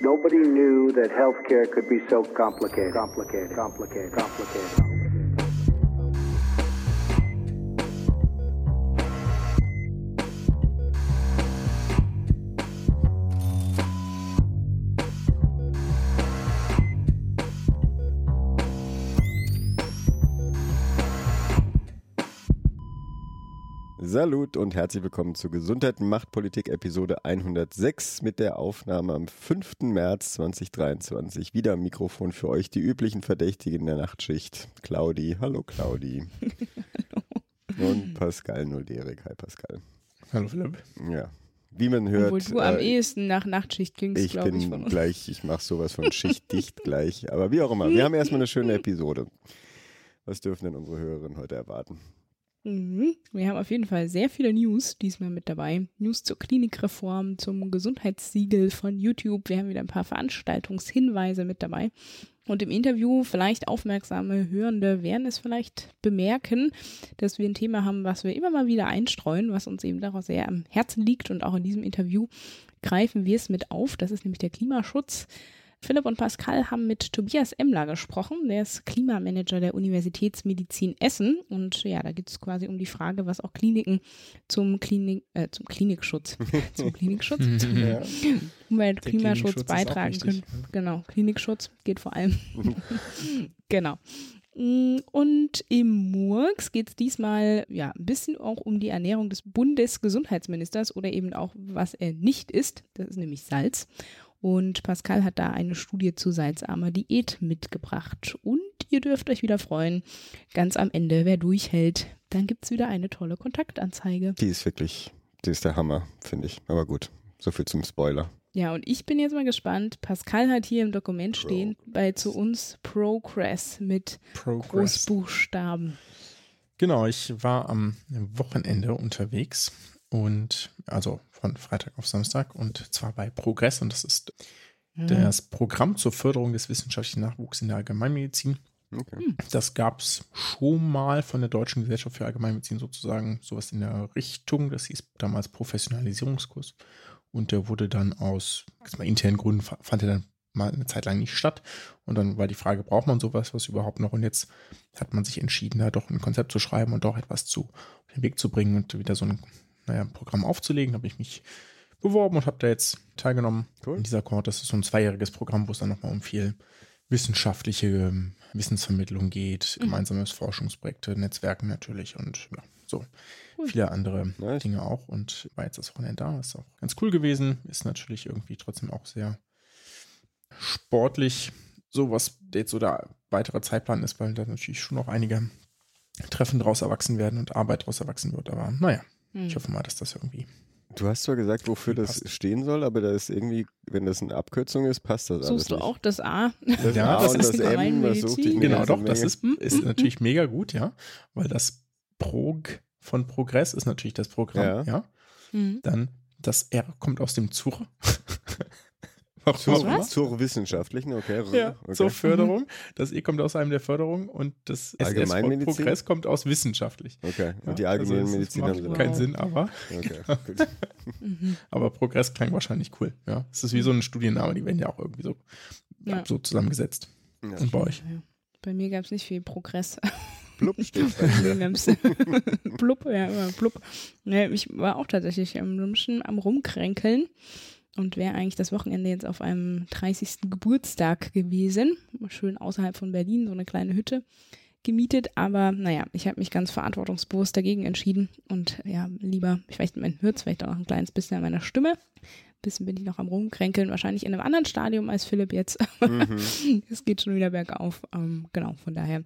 Nobody knew that healthcare could be so complicated, complicated, complicated, complicated. Salut und herzlich willkommen zu Gesundheit macht Politik Episode 106 mit der Aufnahme am 5. März 2023. Wieder am Mikrofon für euch die üblichen Verdächtigen der Nachtschicht. Claudi, hallo Claudi. hallo. Und Pascal Nulderik, hi Pascal. Hallo Philipp. Ja, wie man hört. Obwohl du am äh, ehesten nach Nachtschicht klingst, ich. Bin ich bin gleich, ich mache sowas von schichtdicht gleich. Aber wie auch immer, wir haben erstmal eine schöne Episode. Was dürfen denn unsere Hörerinnen heute erwarten? Mhm. Wir haben auf jeden Fall sehr viele News diesmal mit dabei. News zur Klinikreform, zum Gesundheitssiegel von YouTube. Wir haben wieder ein paar Veranstaltungshinweise mit dabei. Und im Interview vielleicht aufmerksame Hörende werden es vielleicht bemerken, dass wir ein Thema haben, was wir immer mal wieder einstreuen, was uns eben daraus sehr am Herzen liegt. Und auch in diesem Interview greifen wir es mit auf. Das ist nämlich der Klimaschutz. Philipp und Pascal haben mit Tobias Emler gesprochen. Der ist Klimamanager der Universitätsmedizin Essen. Und ja, da geht es quasi um die Frage, was auch Kliniken zum, Klinik, äh, zum Klinikschutz, zum Klinikschutz, zum ja. Umweltklimaschutz beitragen können. Genau, Klinikschutz geht vor allem. genau. Und im Murks geht es diesmal ja ein bisschen auch um die Ernährung des Bundesgesundheitsministers oder eben auch, was er nicht isst. Das ist nämlich Salz. Und Pascal hat da eine Studie zu salzarmer Diät mitgebracht. Und ihr dürft euch wieder freuen, ganz am Ende, wer durchhält, dann gibt es wieder eine tolle Kontaktanzeige. Die ist wirklich, die ist der Hammer, finde ich. Aber gut, so viel zum Spoiler. Ja, und ich bin jetzt mal gespannt. Pascal hat hier im Dokument stehen bei zu uns Progress mit Progress. Großbuchstaben. Genau, ich war am Wochenende unterwegs und also von Freitag auf Samstag und zwar bei Progress und das ist mhm. das Programm zur Förderung des wissenschaftlichen Nachwuchs in der Allgemeinmedizin. Okay. Hm. Das gab es schon mal von der Deutschen Gesellschaft für Allgemeinmedizin sozusagen, sowas in der Richtung. Das hieß damals Professionalisierungskurs. Und der wurde dann aus mal internen Gründen, fand er dann mal eine Zeit lang nicht statt. Und dann war die Frage, braucht man sowas, was überhaupt noch? Und jetzt hat man sich entschieden, da doch ein Konzept zu schreiben und doch etwas zu auf den Weg zu bringen und wieder so ein naja, ein Programm aufzulegen. habe ich mich beworben und habe da jetzt teilgenommen cool. in dieser Cohort. Das ist so ein zweijähriges Programm, wo es dann nochmal um viel wissenschaftliche ähm, Wissensvermittlung geht, mhm. gemeinsames Forschungsprojekte, Netzwerken natürlich und ja, so cool. viele andere nice. Dinge auch. Und war jetzt das Wochenende da, ist auch ganz cool gewesen. Ist natürlich irgendwie trotzdem auch sehr sportlich. So was jetzt so der weitere Zeitplan ist, weil da natürlich schon noch einige Treffen draus erwachsen werden und Arbeit draus erwachsen wird. Aber naja, hm. Ich hoffe mal, dass das irgendwie. Du hast zwar gesagt, wofür das stehen soll, aber da ist irgendwie, wenn das eine Abkürzung ist, passt das Suchst alles. Suchst du auch das A? Das ja, A das ist das M, was sucht dich Genau, doch, das ist, ist natürlich mega gut, ja. Weil das Prog von Progress ist natürlich das Programm, ja. ja. Mhm. Dann das R kommt aus dem Zur. Zur, zur, wissenschaftlichen, okay. Ja, okay. zur Förderung. Das E kommt aus einem der Förderung und das SS von Progress kommt aus wissenschaftlich. Okay, und ja, die Allgemeinmedizin also haben sie keinen Sinn, aber okay, gut. aber Progress klang wahrscheinlich cool. Ja, es ist wie so ein Studienname, die werden ja auch irgendwie so, ja. so zusammengesetzt. Ja. Und bei euch? Bei mir gab es nicht viel Progress. Blub steht bei mir. blub, ja, immer blub. ich war auch tatsächlich am Rumschen, am Rumkränkeln und wäre eigentlich das Wochenende jetzt auf einem 30. Geburtstag gewesen. Schön außerhalb von Berlin, so eine kleine Hütte gemietet. Aber naja, ich habe mich ganz verantwortungsbewusst dagegen entschieden und ja, lieber, vielleicht man hört es vielleicht auch noch ein kleines bisschen an meiner Stimme. Ein bisschen bin ich noch am Rumkränkeln, wahrscheinlich in einem anderen Stadium als Philipp jetzt. Mhm. es geht schon wieder bergauf. Ähm, genau, von daher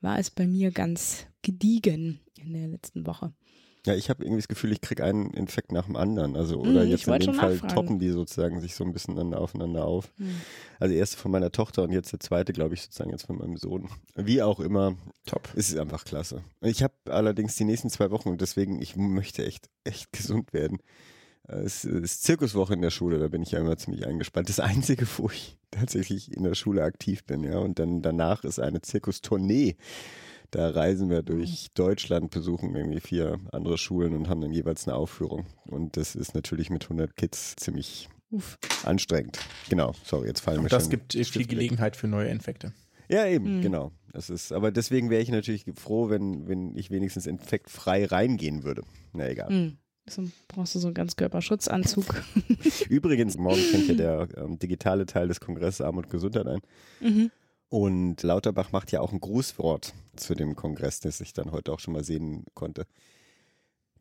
war es bei mir ganz gediegen in der letzten Woche. Ja, ich habe irgendwie das Gefühl, ich kriege einen Infekt nach dem anderen. Also, oder mm, jetzt in dem Fall nachfragen. toppen die sozusagen sich so ein bisschen dann aufeinander auf. Mm. Also, erste von meiner Tochter und jetzt der zweite, glaube ich, sozusagen jetzt von meinem Sohn. Wie auch immer. Top. Es ist einfach klasse. Ich habe allerdings die nächsten zwei Wochen und deswegen, ich möchte echt, echt gesund werden. Es ist Zirkuswoche in der Schule, da bin ich ja immer ziemlich eingespannt. Das Einzige, wo ich tatsächlich in der Schule aktiv bin, ja. Und dann danach ist eine Zirkustournee. Da reisen wir durch Deutschland, besuchen irgendwie vier andere Schulen und haben dann jeweils eine Aufführung. Und das ist natürlich mit 100 Kids ziemlich Uff. Anstrengend. Genau. Sorry, jetzt fallen Und mir das gibt viel Gelegenheit für neue Infekte. Ja, eben, mhm. genau. Das ist, aber deswegen wäre ich natürlich froh, wenn, wenn ich wenigstens infektfrei reingehen würde. Na egal. Mhm. So brauchst du so einen Ganzkörperschutzanzug. Übrigens, morgen fängt ja der ähm, digitale Teil des Kongresses Armut und Gesundheit ein. Mhm. Und Lauterbach macht ja auch ein Grußwort zu dem Kongress, das ich dann heute auch schon mal sehen konnte.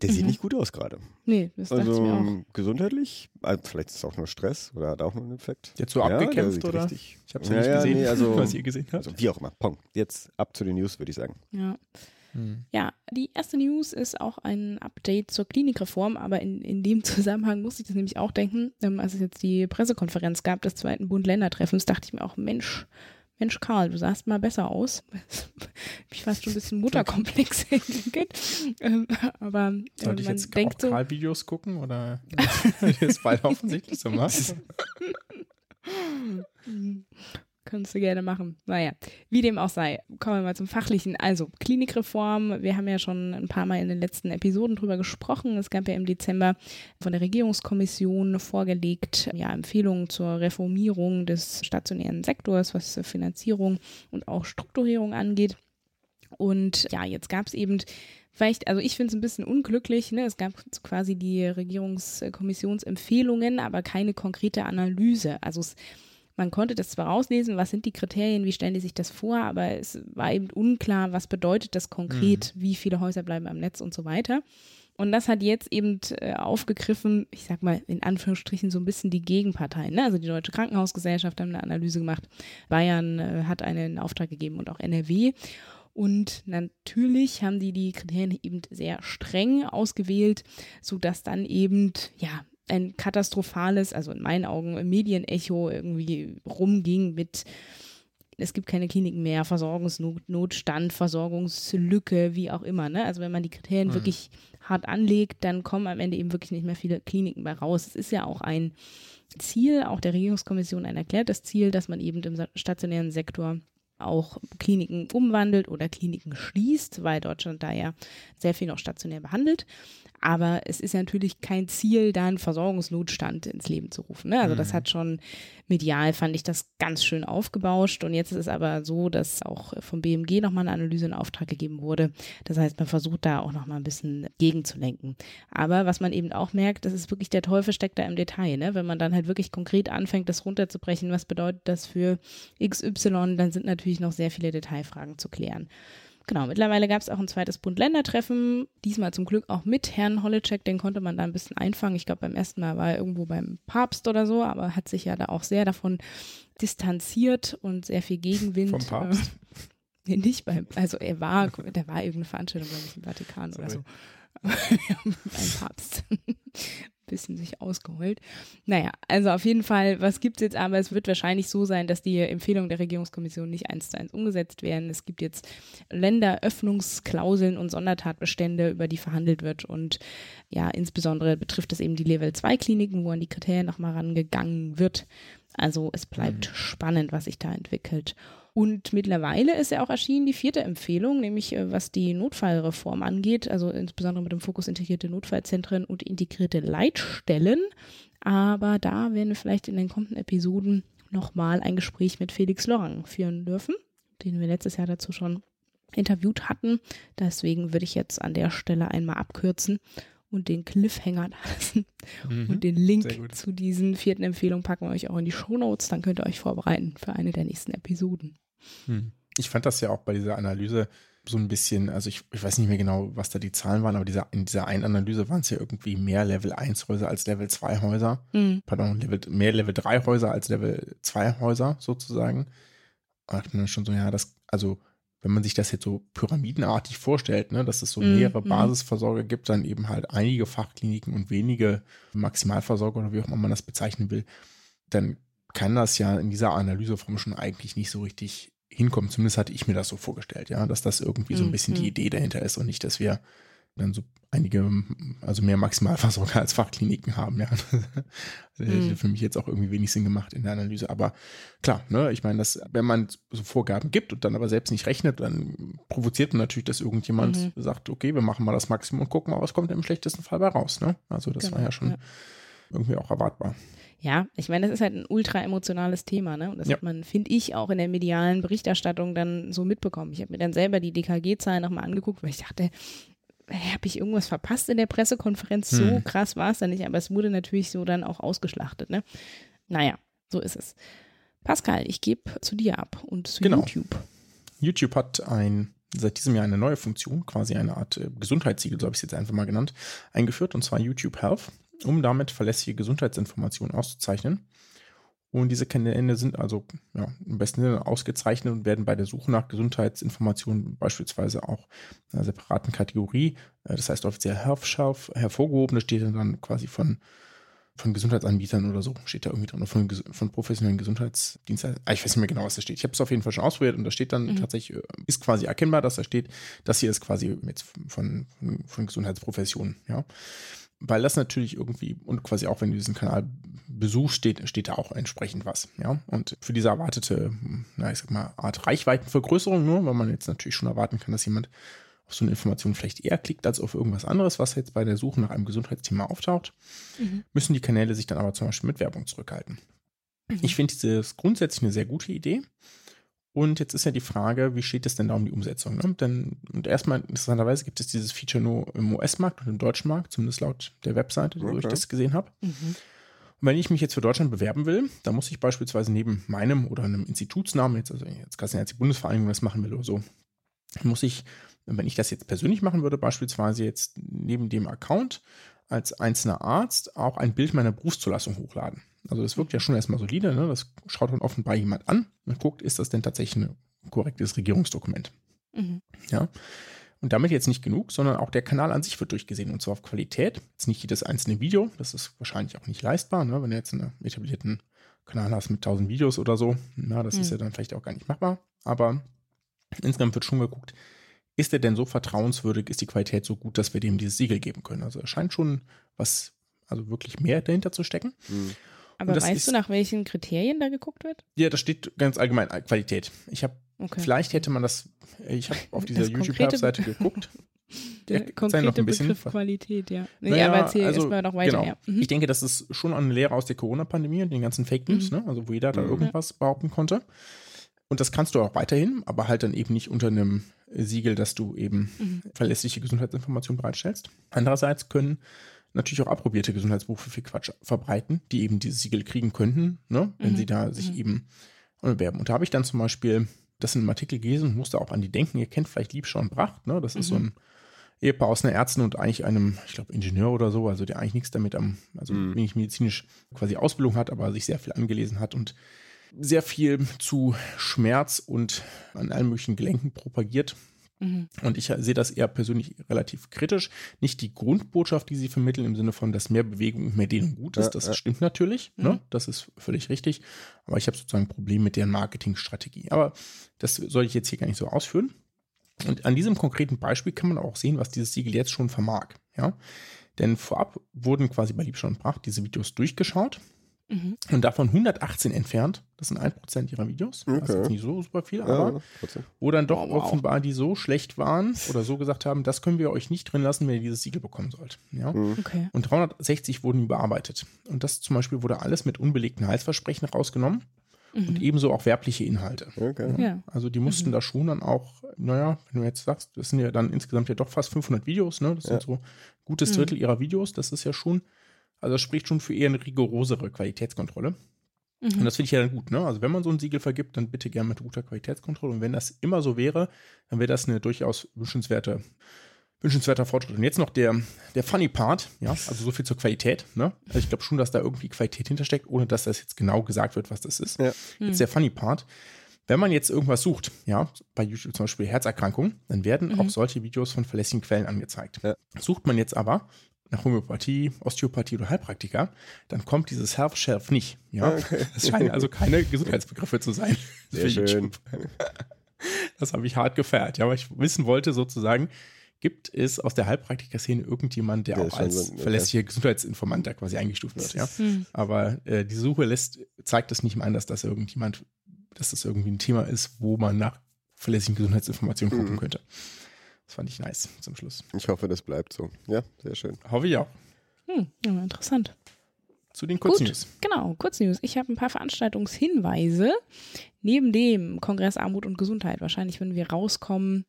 Der mhm. sieht nicht gut aus gerade. Nee, das also, dachte ich mir auch. gesundheitlich, also vielleicht ist es auch nur Stress oder hat auch nur einen Effekt. Jetzt so ja, abgekämpft oder? Richtig, ich habe es ja, ja, nicht gesehen, nee, also, was ihr gesehen habt. Also wie auch immer. Pong. Jetzt ab zu den News, würde ich sagen. Ja. Hm. Ja, die erste News ist auch ein Update zur Klinikreform, aber in, in dem Zusammenhang muss ich das nämlich auch denken, ähm, als es jetzt die Pressekonferenz gab des zweiten Bund-Länder-Treffens, dachte ich mir auch, Mensch, Mensch Karl, du sahst mal besser aus. ich fast schon ein bisschen Mutterkomplex. Ähm, aber äh, Sollte ich man jetzt denkt auch Karl-Videos gucken oder ist bald offensichtlich so machst? Kannst du gerne machen. Naja, wie dem auch sei, kommen wir mal zum Fachlichen. Also, Klinikreform, wir haben ja schon ein paar Mal in den letzten Episoden drüber gesprochen. Es gab ja im Dezember von der Regierungskommission vorgelegt, ja, Empfehlungen zur Reformierung des stationären Sektors, was Finanzierung und auch Strukturierung angeht. Und ja, jetzt gab es eben vielleicht, also ich finde es ein bisschen unglücklich, ne? es gab quasi die Regierungskommissionsempfehlungen, aber keine konkrete Analyse. Also es man konnte das zwar rauslesen, was sind die Kriterien, wie stellen die sich das vor, aber es war eben unklar, was bedeutet das konkret, mhm. wie viele Häuser bleiben am Netz und so weiter. Und das hat jetzt eben äh, aufgegriffen, ich sag mal in Anführungsstrichen so ein bisschen die Gegenparteien. Ne? Also die Deutsche Krankenhausgesellschaft haben eine Analyse gemacht, Bayern äh, hat einen Auftrag gegeben und auch NRW. Und natürlich haben die die Kriterien eben sehr streng ausgewählt, sodass dann eben, ja, ein katastrophales, also in meinen Augen Medienecho irgendwie rumging mit es gibt keine Kliniken mehr, Versorgungsnotstand, Versorgungslücke, wie auch immer. Ne? Also wenn man die Kriterien mhm. wirklich hart anlegt, dann kommen am Ende eben wirklich nicht mehr viele Kliniken bei raus. Es ist ja auch ein Ziel, auch der Regierungskommission ein erklärtes Ziel, dass man eben im stationären Sektor auch Kliniken umwandelt oder Kliniken schließt, weil Deutschland da ja sehr viel noch stationär behandelt. Aber es ist natürlich kein Ziel, da einen Versorgungsnotstand ins Leben zu rufen. Ne? Also mhm. das hat schon medial, fand ich das ganz schön aufgebauscht. Und jetzt ist es aber so, dass auch vom BMG nochmal eine Analyse in Auftrag gegeben wurde. Das heißt, man versucht da auch nochmal ein bisschen gegenzulenken. Aber was man eben auch merkt, das ist wirklich der Teufel steckt da im Detail. Ne? Wenn man dann halt wirklich konkret anfängt, das runterzubrechen, was bedeutet das für XY, dann sind natürlich noch sehr viele Detailfragen zu klären. Genau, mittlerweile gab es auch ein zweites Bund-Länder-Treffen, diesmal zum Glück auch mit Herrn Holleczek, den konnte man da ein bisschen einfangen. Ich glaube, beim ersten Mal war er irgendwo beim Papst oder so, aber hat sich ja da auch sehr davon distanziert und sehr viel Gegenwind. Vom Papst? nee, nicht beim, also er war, der war irgendeine Veranstaltung, glaube ich, im Vatikan Sorry. oder so. ein Papst bisschen sich ausgeheult. Naja, also auf jeden Fall, was gibt es jetzt aber? Es wird wahrscheinlich so sein, dass die Empfehlungen der Regierungskommission nicht eins zu eins umgesetzt werden. Es gibt jetzt Länderöffnungsklauseln und Sondertatbestände, über die verhandelt wird. Und ja, insbesondere betrifft es eben die Level 2 Kliniken, wo an die Kriterien nochmal rangegangen wird. Also es bleibt mhm. spannend, was sich da entwickelt. Und mittlerweile ist ja auch erschienen die vierte Empfehlung, nämlich äh, was die Notfallreform angeht, also insbesondere mit dem Fokus integrierte Notfallzentren und integrierte Leitstellen. Aber da werden wir vielleicht in den kommenden Episoden nochmal ein Gespräch mit Felix Lorang führen dürfen, den wir letztes Jahr dazu schon interviewt hatten. Deswegen würde ich jetzt an der Stelle einmal abkürzen und den Cliffhanger lassen. Mhm, und den Link zu diesen vierten Empfehlungen packen wir euch auch in die Show Notes. Dann könnt ihr euch vorbereiten für eine der nächsten Episoden. Hm. Ich fand das ja auch bei dieser Analyse so ein bisschen, also ich, ich weiß nicht mehr genau, was da die Zahlen waren, aber dieser, in dieser einen Analyse waren es ja irgendwie mehr Level 1 Häuser als Level 2 Häuser. Mhm. Pardon, Level, mehr Level 3 Häuser als Level 2 Häuser sozusagen. Da dachte man schon so, ja, das, also wenn man sich das jetzt so pyramidenartig vorstellt, ne, dass es so mhm, mehrere mhm. Basisversorger gibt, dann eben halt einige Fachkliniken und wenige Maximalversorger oder wie auch immer man das bezeichnen will, dann kann das ja in dieser Analyseform schon eigentlich nicht so richtig hinkommen. Zumindest hatte ich mir das so vorgestellt, ja, dass das irgendwie so ein bisschen die mhm. Idee dahinter ist und nicht, dass wir dann so einige, also mehr Maximalversorger als Fachkliniken haben, ja. Das hätte mhm. für mich jetzt auch irgendwie wenig Sinn gemacht in der Analyse. Aber klar, ne, ich meine, dass, wenn man so Vorgaben gibt und dann aber selbst nicht rechnet, dann provoziert man natürlich, dass irgendjemand mhm. sagt, okay, wir machen mal das Maximum und gucken mal, was kommt im schlechtesten Fall bei raus, ne? Also das genau, war ja schon. Ja irgendwie auch erwartbar. Ja, ich meine, das ist halt ein ultra emotionales Thema, ne? Und das Ja. hat man, finde ich, auch in der medialen Berichterstattung dann so mitbekommen. Ich habe mir dann selber die DKG-Zahlen nochmal angeguckt, weil ich dachte, habe ich irgendwas verpasst in der Pressekonferenz? So Hm. krass war es dann nicht, aber es wurde natürlich so dann auch ausgeschlachtet, ne? Naja, so ist es. Pascal, ich gebe zu dir ab und zu Genau. YouTube. YouTube hat ein, seit diesem Jahr eine neue Funktion, quasi eine Art äh, Gesundheitssiegel, so habe ich es jetzt einfach mal genannt, eingeführt, und zwar YouTube Health, um damit verlässliche Gesundheitsinformationen auszuzeichnen. Und diese Kanäle sind also ja, im besten Sinne ausgezeichnet und werden bei der Suche nach Gesundheitsinformationen beispielsweise auch in einer separaten Kategorie, äh, das heißt offiziell Health hervorgehoben. Da steht dann quasi von, von Gesundheitsanbietern oder so, steht da irgendwie drin, oder von, von professionellen Gesundheitsdienstleistern. Ah, ich weiß nicht mehr genau, was da steht. Ich habe es auf jeden Fall schon ausprobiert und da steht dann Mhm. tatsächlich, äh, ist quasi erkennbar, dass da steht, das hier ist quasi jetzt von, von, von Gesundheitsprofessionen, ja. Weil das natürlich irgendwie, und quasi auch wenn du diesen Kanal besuchst, steht, steht da auch entsprechend was, ja. Und für diese erwartete, na, ich sag mal, Art Reichweitenvergrößerung, nur, weil man jetzt natürlich schon erwarten kann, dass jemand auf so eine Information vielleicht eher klickt als auf irgendwas anderes, was jetzt bei der Suche nach einem Gesundheitsthema auftaucht, Mhm. müssen die Kanäle sich dann aber zum Beispiel mit Werbung zurückhalten. Mhm. Ich finde dieses grundsätzlich eine sehr gute Idee. Und jetzt ist ja die Frage, wie steht es denn da um die Umsetzung? Ne? Denn und erstmal, interessanterweise gibt es dieses Feature nur im US-Markt und im deutschen Markt, zumindest laut der Webseite, wo ich Okay. das gesehen habe. Mhm. Und wenn ich mich jetzt für Deutschland bewerben will, dann muss ich beispielsweise neben meinem oder einem Institutsnamen, jetzt, also jetzt kann es ja jetzt die Bundesvereinigung das machen will oder so, muss ich, wenn ich das jetzt persönlich machen würde, beispielsweise jetzt neben dem Account als einzelner Arzt auch ein Bild meiner Berufszulassung hochladen. Also das wirkt ja schon erstmal solide, ne? das schaut dann offenbar jemand an und guckt, ist das denn tatsächlich ein korrektes Regierungsdokument. Mhm. Ja. Und damit jetzt nicht genug, sondern auch der Kanal an sich wird durchgesehen und zwar auf Qualität. Jetzt nicht jedes einzelne Video, das ist wahrscheinlich auch nicht leistbar, ne? wenn du jetzt einen etablierten Kanal hast mit 1000 Videos oder so, na, das Mhm. ist ja dann vielleicht auch gar nicht machbar. Aber insgesamt wird schon geguckt, ist der denn so vertrauenswürdig, ist die Qualität so gut, dass wir dem dieses Siegel geben können. Also es scheint schon was, also wirklich mehr dahinter zu stecken. Hm. Aber weißt ist- du, nach welchen Kriterien da geguckt wird? Ja, das steht ganz allgemein äh, Qualität. Ich habe, Okay. vielleicht hätte man das, ich habe auf dieser YouTube-Webseite geguckt. Der konkrete noch ein bisschen- Begriff Qualität, ja. Nee, Naja, aber erzähl also, erstmal noch weiter. Genau. Ja. Mhm. Ich denke, das ist schon eine Lehre aus der Corona-Pandemie und den ganzen Fake News, Mhm. ne? also wo jeder da Mhm. irgendwas behaupten konnte. Und das kannst du auch weiterhin, aber halt dann eben nicht unter einem Siegel, dass du eben Mhm. verlässliche Gesundheitsinformationen bereitstellst. Andererseits können natürlich auch approbierte Gesundheitsberufe viel Quatsch verbreiten, die eben dieses Siegel kriegen könnten, ne? wenn Mhm. sie da sich Mhm. eben bewerben. Und da habe ich dann zum Beispiel das in einem Artikel gelesen und musste auch an die denken. Ihr kennt vielleicht Liebscher und Bracht, ne? das ist so Mhm. ein Ehepaar aus einer Ärztin und eigentlich einem, ich glaube, Ingenieur oder so, also der eigentlich nichts damit am, also Mhm. wenig medizinisch quasi Ausbildung hat, aber sich sehr viel angelesen hat und sehr viel zu Schmerz und an allen möglichen Gelenken propagiert. Mhm. Und ich sehe das eher persönlich relativ kritisch. Nicht die Grundbotschaft, die sie vermitteln, im Sinne von, dass mehr Bewegung und mehr Dehnung gut ist. Das stimmt natürlich. Mhm. Ne? Das ist völlig richtig. Aber ich habe sozusagen ein Problem mit deren Marketingstrategie. Aber das soll ich jetzt hier gar nicht so ausführen. Und an diesem konkreten Beispiel kann man auch sehen, was dieses Siegel jetzt schon vermag. Ja? Denn vorab wurden quasi bei Liebscher und Pracht diese Videos durchgeschaut Mhm. und davon 118 entfernt. Das sind 1% ihrer Videos. Das ist Okay. jetzt nicht so super viel, aber Ja, trotzdem. wo dann doch Wow, wow. offenbar die so schlecht waren oder so gesagt haben, das können wir euch nicht drin lassen, wenn ihr dieses Siegel bekommen sollt. Ja? Hm. Okay. Und 360 wurden überarbeitet. Und das zum Beispiel wurde alles mit unbelegten Heilsversprechen rausgenommen und Mhm. ebenso auch werbliche Inhalte. Okay. Ja. Also die mussten Mhm. da schon dann auch, naja, wenn du jetzt sagst, das sind ja dann insgesamt ja doch fast 500 Videos, ne? Das Ja. sind so gutes Mhm. Drittel ihrer Videos. Das ist ja schon, also das spricht schon für eher eine rigorosere Qualitätskontrolle. Und Mhm. das finde ich ja dann gut, ne? Also wenn man so ein Siegel vergibt, dann bitte gerne mit guter Qualitätskontrolle. Und wenn das immer so wäre, dann wäre das eine durchaus wünschenswerte, wünschenswerter Fortschritt. Und jetzt noch der, der funny Part, ja, also so viel zur Qualität, ne? Also ich glaube schon, dass da irgendwie Qualität hintersteckt, ohne dass das jetzt genau gesagt wird, was das ist. Ja. Mhm. Jetzt der funny Part. Wenn man jetzt irgendwas sucht, ja, bei YouTube zum Beispiel Herzerkrankung, dann werden Mhm. auch solche Videos von verlässlichen Quellen angezeigt. Ja. Sucht man jetzt aber nach Homöopathie, Osteopathie oder Heilpraktiker, dann kommt dieses Health Shelf nicht. Ja, Okay. das scheinen also keine Gesundheitsbegriffe zu sein. Sehr schön. Das habe ich hart gefeiert, ja, weil ich wissen wollte sozusagen, gibt es aus der Heilpraktiker-Szene irgendjemand, der Der auch als so verlässlicher Gesundheitsinformant da quasi eingestuft wird, ja. Mhm. Aber äh, die Suche lässt, zeigt es nicht mal an, dass das irgendjemand, dass das irgendwie ein Thema ist, wo man nach verlässlichen Gesundheitsinformationen gucken Mhm. könnte. Das fand ich nice zum Schluss. Ich hoffe, das bleibt so. Ja, sehr schön. Hoffe ich auch. Hm. Ja, interessant. zu den Kurznews. Genau, Kurznews. Ich habe ein paar Veranstaltungshinweise. Neben dem Kongress Armut und Gesundheit. Wahrscheinlich, wenn wir rauskommen,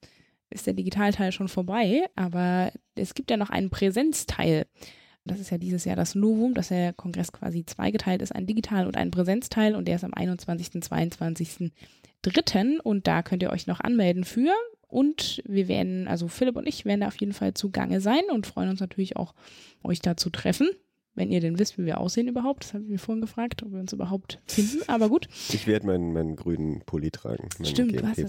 ist der Digitalteil schon vorbei. Aber es gibt ja noch einen Präsenzteil. Das ist ja dieses Jahr das Novum, dass der Kongress quasi zweigeteilt ist, ein Digital- und ein Präsenzteil. Und der ist am 21. 22. Dritten. Und da könnt ihr euch noch anmelden für. Und wir werden, also Philipp und ich werden da auf jeden Fall zugange sein und freuen uns natürlich auch, euch da zu treffen. Wenn ihr denn wisst, wie wir aussehen überhaupt. Das habe ich mir vorhin gefragt, ob wir uns überhaupt finden. Aber gut. Ich werde meinen, meinen grünen Pulli tragen. Meinen Stimmt, du hast ja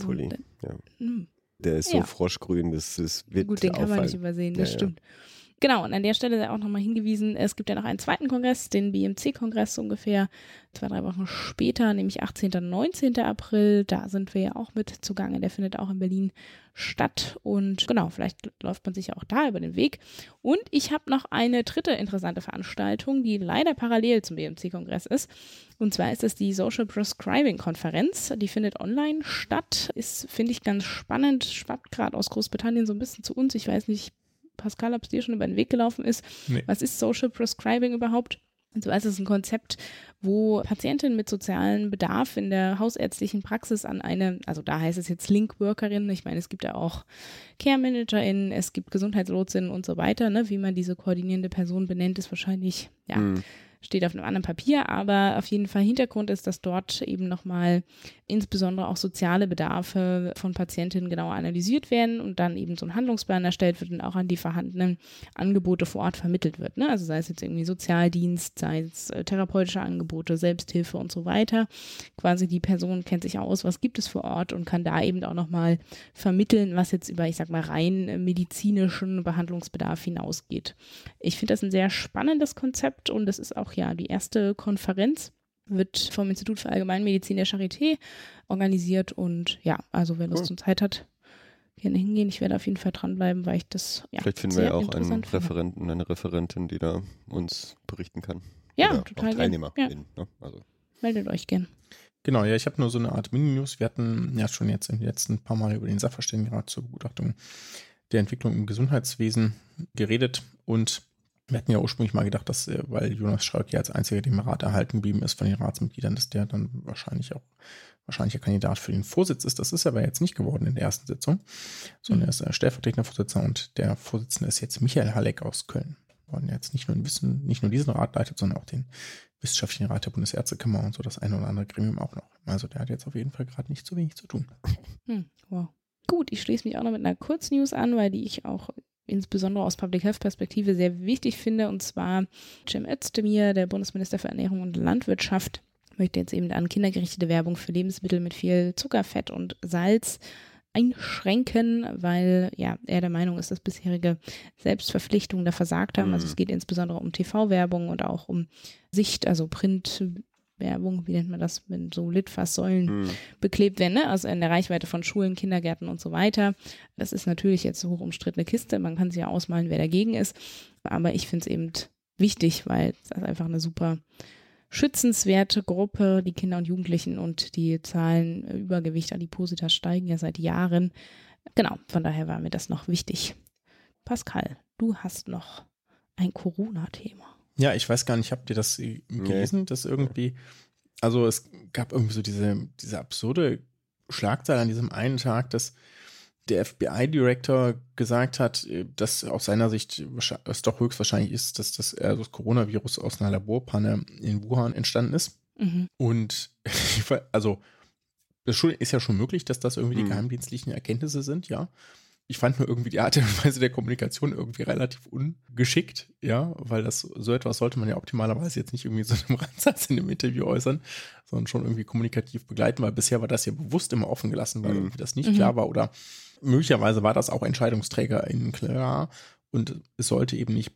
ja. Hm. Der ist so ja. froschgrün, das, das wird Gut, den kann auffallen. man nicht übersehen, das ja, stimmt. Genau, und an der Stelle sei auch nochmal hingewiesen, es gibt ja noch einen zweiten Kongress, den BMC-Kongress ungefähr zwei, drei Wochen später, nämlich 18. und 19. April. Da sind wir ja auch mit zugange. Der findet auch in Berlin statt. Und genau, vielleicht läuft man sich ja auch da über den Weg. Und ich habe noch eine dritte interessante Veranstaltung, die leider parallel zum BMC-Kongress ist. Und zwar ist es die Social Prescribing Konferenz. Die findet online statt. Ist, finde ich, ganz spannend. Schwappt gerade aus Großbritannien so ein bisschen zu uns. Ich weiß nicht, Pascal, ob es dir schon über den Weg gelaufen ist. Nee. Was ist Social Prescribing überhaupt? Und zwar ist es ein Konzept, wo Patientinnen mit sozialem Bedarf in der hausärztlichen Praxis an eine, also da heißt es jetzt Linkworkerin, ich meine, es gibt ja auch Care ManagerInnen, es gibt Gesundheitslotsinnen und so weiter, ne? Wie man diese koordinierende Person benennt, ist wahrscheinlich, ja, mhm steht auf einem anderen Papier, aber auf jeden Fall Hintergrund ist, dass dort eben nochmal insbesondere auch soziale Bedarfe von Patientinnen genauer analysiert werden und dann eben so ein Handlungsplan erstellt wird und auch an die vorhandenen Angebote vor Ort vermittelt wird. Ne? Also sei es jetzt irgendwie Sozialdienst, sei es äh, therapeutische Angebote, Selbsthilfe und so weiter. Quasi die Person kennt sich aus, was gibt es vor Ort und kann da eben auch nochmal vermitteln, was jetzt über, ich sag mal, rein medizinischen Behandlungsbedarf hinausgeht. Ich finde das ein sehr spannendes Konzept und es ist auch ja die erste Konferenz wird vom Institut für Allgemeinmedizin der Charité organisiert und ja, also wer Lust cool. und Zeit hat, gerne hingehen. Ich werde auf jeden Fall dranbleiben, weil ich das ja Vielleicht finden wir ja auch einen Referenten, eine Referentin, die da uns berichten kann. Ja, Oder total auch Teilnehmer. Ja. Ne? Also. Meldet euch gern. Genau, ja, ich habe nur so eine Art Mini-News. Wir hatten ja schon jetzt in den letzten paar Mal über den Sachverständigenrat zur Begutachtung der Entwicklung im Gesundheitswesen geredet und wir hatten ja ursprünglich mal gedacht, dass, äh, weil Jonas Schalk ja als einziger dem Rat erhalten geblieben ist von den Ratsmitgliedern, dass der dann wahrscheinlich auch wahrscheinlicher Kandidat für den Vorsitz ist. Das ist aber jetzt nicht geworden in der ersten Sitzung, sondern er ist der stellvertretender Vorsitzender und der Vorsitzende ist jetzt Michael Halleck aus Köln. Und jetzt nicht nur, Wissen, nicht nur diesen Rat leitet, sondern auch den wissenschaftlichen Rat der Bundesärztekammer und so das eine oder andere Gremium auch noch. Also der hat jetzt auf jeden Fall gerade nicht so wenig zu tun. Hm, wow. Gut, ich schließe mich auch noch mit einer Kurznews an, weil die ich auch insbesondere aus Public Health Perspektive sehr wichtig finde. Und zwar Jim Özdemir, der Bundesminister für Ernährung und Landwirtschaft, möchte jetzt eben an kindergerichtete Werbung für Lebensmittel mit viel Zucker, Fett und Salz einschränken, weil ja er der Meinung ist, dass bisherige Selbstverpflichtungen da versagt haben. Also es mhm. geht insbesondere um TV-Werbung und auch um Sicht, also Print, Werbung, wie nennt man das, wenn so Litfaßsäulen mhm. beklebt werden, ne? also in der Reichweite von Schulen, Kindergärten und so weiter. Das ist natürlich jetzt eine hoch umstrittene Kiste, man kann sich ja ausmalen, wer dagegen ist, aber ich finde es eben wichtig, weil es ist einfach eine super schützenswerte Gruppe, die Kinder und Jugendlichen und die Zahlen Übergewicht, Adipositas steigen ja seit Jahren. Genau, von daher war mir das noch wichtig. Pascal, du hast noch ein Corona-Thema. Ja, ich weiß gar nicht, habt ihr das gelesen, nee. dass irgendwie, also es gab irgendwie so diese, diese absurde Schlagzeile an diesem einen Tag, dass der FBI-Director gesagt hat, dass aus seiner Sicht es doch höchstwahrscheinlich ist, dass das, also das Coronavirus aus einer Laborpanne in Wuhan entstanden ist. Mhm. Und also das ist ja schon möglich, dass das irgendwie die mhm. geheimdienstlichen Erkenntnisse sind, ja ich fand nur irgendwie die Art und Weise der Kommunikation irgendwie relativ ungeschickt, ja, weil das so etwas sollte man ja optimalerweise jetzt nicht irgendwie so einem Randsatz in dem Interview äußern, sondern schon irgendwie kommunikativ begleiten, weil bisher war das ja bewusst immer offen gelassen, weil mhm. irgendwie das nicht mhm. klar war oder möglicherweise war das auch EntscheidungsträgerInnen klar und es sollte eben nicht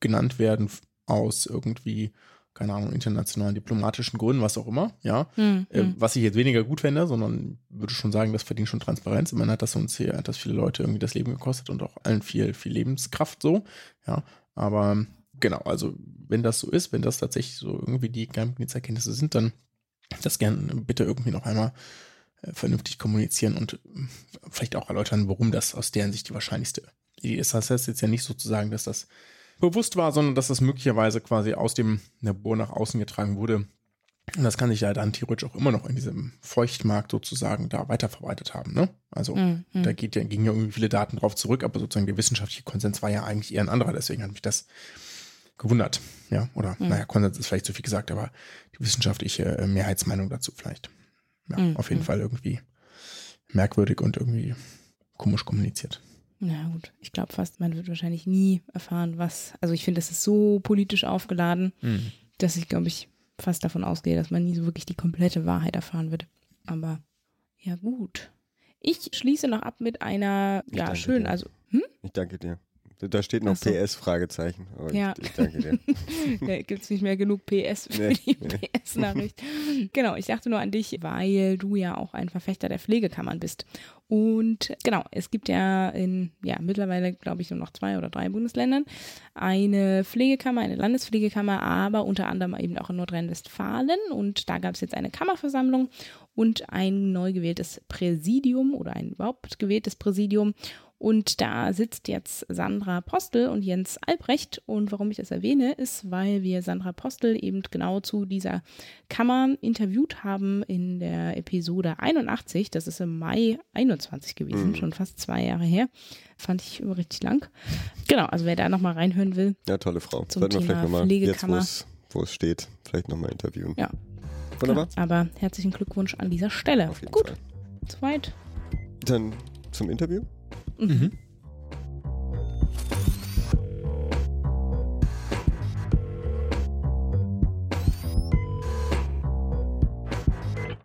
genannt werden aus irgendwie keine Ahnung, internationalen diplomatischen Gründen, was auch immer, ja. Mhm. Äh, was ich jetzt weniger gut fände, sondern würde schon sagen, das verdient schon Transparenz. Man hat das uns hier, hat das viele Leute irgendwie das Leben gekostet und auch allen viel, viel Lebenskraft so, ja. Aber genau, also wenn das so ist, wenn das tatsächlich so irgendwie die Geheimdiensterkenntnisse sind, dann das gerne bitte irgendwie noch einmal äh, vernünftig kommunizieren und äh, vielleicht auch erläutern, warum das aus deren Sicht die wahrscheinlichste Idee ist. Das heißt jetzt ja nicht sozusagen, dass das bewusst war, sondern dass das möglicherweise quasi aus dem Labor nach außen getragen wurde. Und das kann sich ja dann theoretisch auch immer noch in diesem Feuchtmarkt sozusagen da weiterverarbeitet haben. Ne? Also mhm. da geht ja, gingen ja irgendwie viele Daten drauf zurück, aber sozusagen der wissenschaftliche Konsens war ja eigentlich eher ein anderer. Deswegen hat mich das gewundert. Ja, oder mhm. naja, Konsens ist vielleicht zu viel gesagt, aber die wissenschaftliche äh, Mehrheitsmeinung dazu vielleicht. Ja, mhm. auf jeden mhm. Fall irgendwie merkwürdig und irgendwie komisch kommuniziert. Na gut, ich glaube fast, man wird wahrscheinlich nie erfahren, was. Also ich finde, das ist so politisch aufgeladen, mhm. dass ich, glaube ich, fast davon ausgehe, dass man nie so wirklich die komplette Wahrheit erfahren wird. Aber ja, gut. Ich schließe noch ab mit einer, ich ja, schön, dir. also. Hm? Ich danke dir. Da steht noch so. PS, Fragezeichen. Aber ja. Ich, ich danke dir. da gibt es nicht mehr genug PS für nee, die nee. PS-Nachricht. genau, ich dachte nur an dich, weil du ja auch ein Verfechter der Pflegekammern bist. Und genau, es gibt ja in, ja, mittlerweile, glaube ich, nur noch zwei oder drei Bundesländern eine Pflegekammer, eine Landespflegekammer, aber unter anderem eben auch in Nordrhein-Westfalen. Und da gab es jetzt eine Kammerversammlung und ein neu gewähltes Präsidium oder ein überhaupt gewähltes Präsidium. Und da sitzt jetzt Sandra Postel und Jens Albrecht. Und warum ich das erwähne, ist, weil wir Sandra Postel eben genau zu dieser Kammer interviewt haben in der Episode 81. Das ist im Mai 21 gewesen, mhm. schon fast zwei Jahre her. Fand ich richtig lang. Genau, also wer da nochmal reinhören will. Ja, tolle Frau. Zum Sollten wir vielleicht nochmal, jetzt wo es steht, vielleicht nochmal interviewen. Ja. Wunderbar. Genau, aber herzlichen Glückwunsch an dieser Stelle. Gut. Fall. Zweit. Dann zum Interview. Mhm.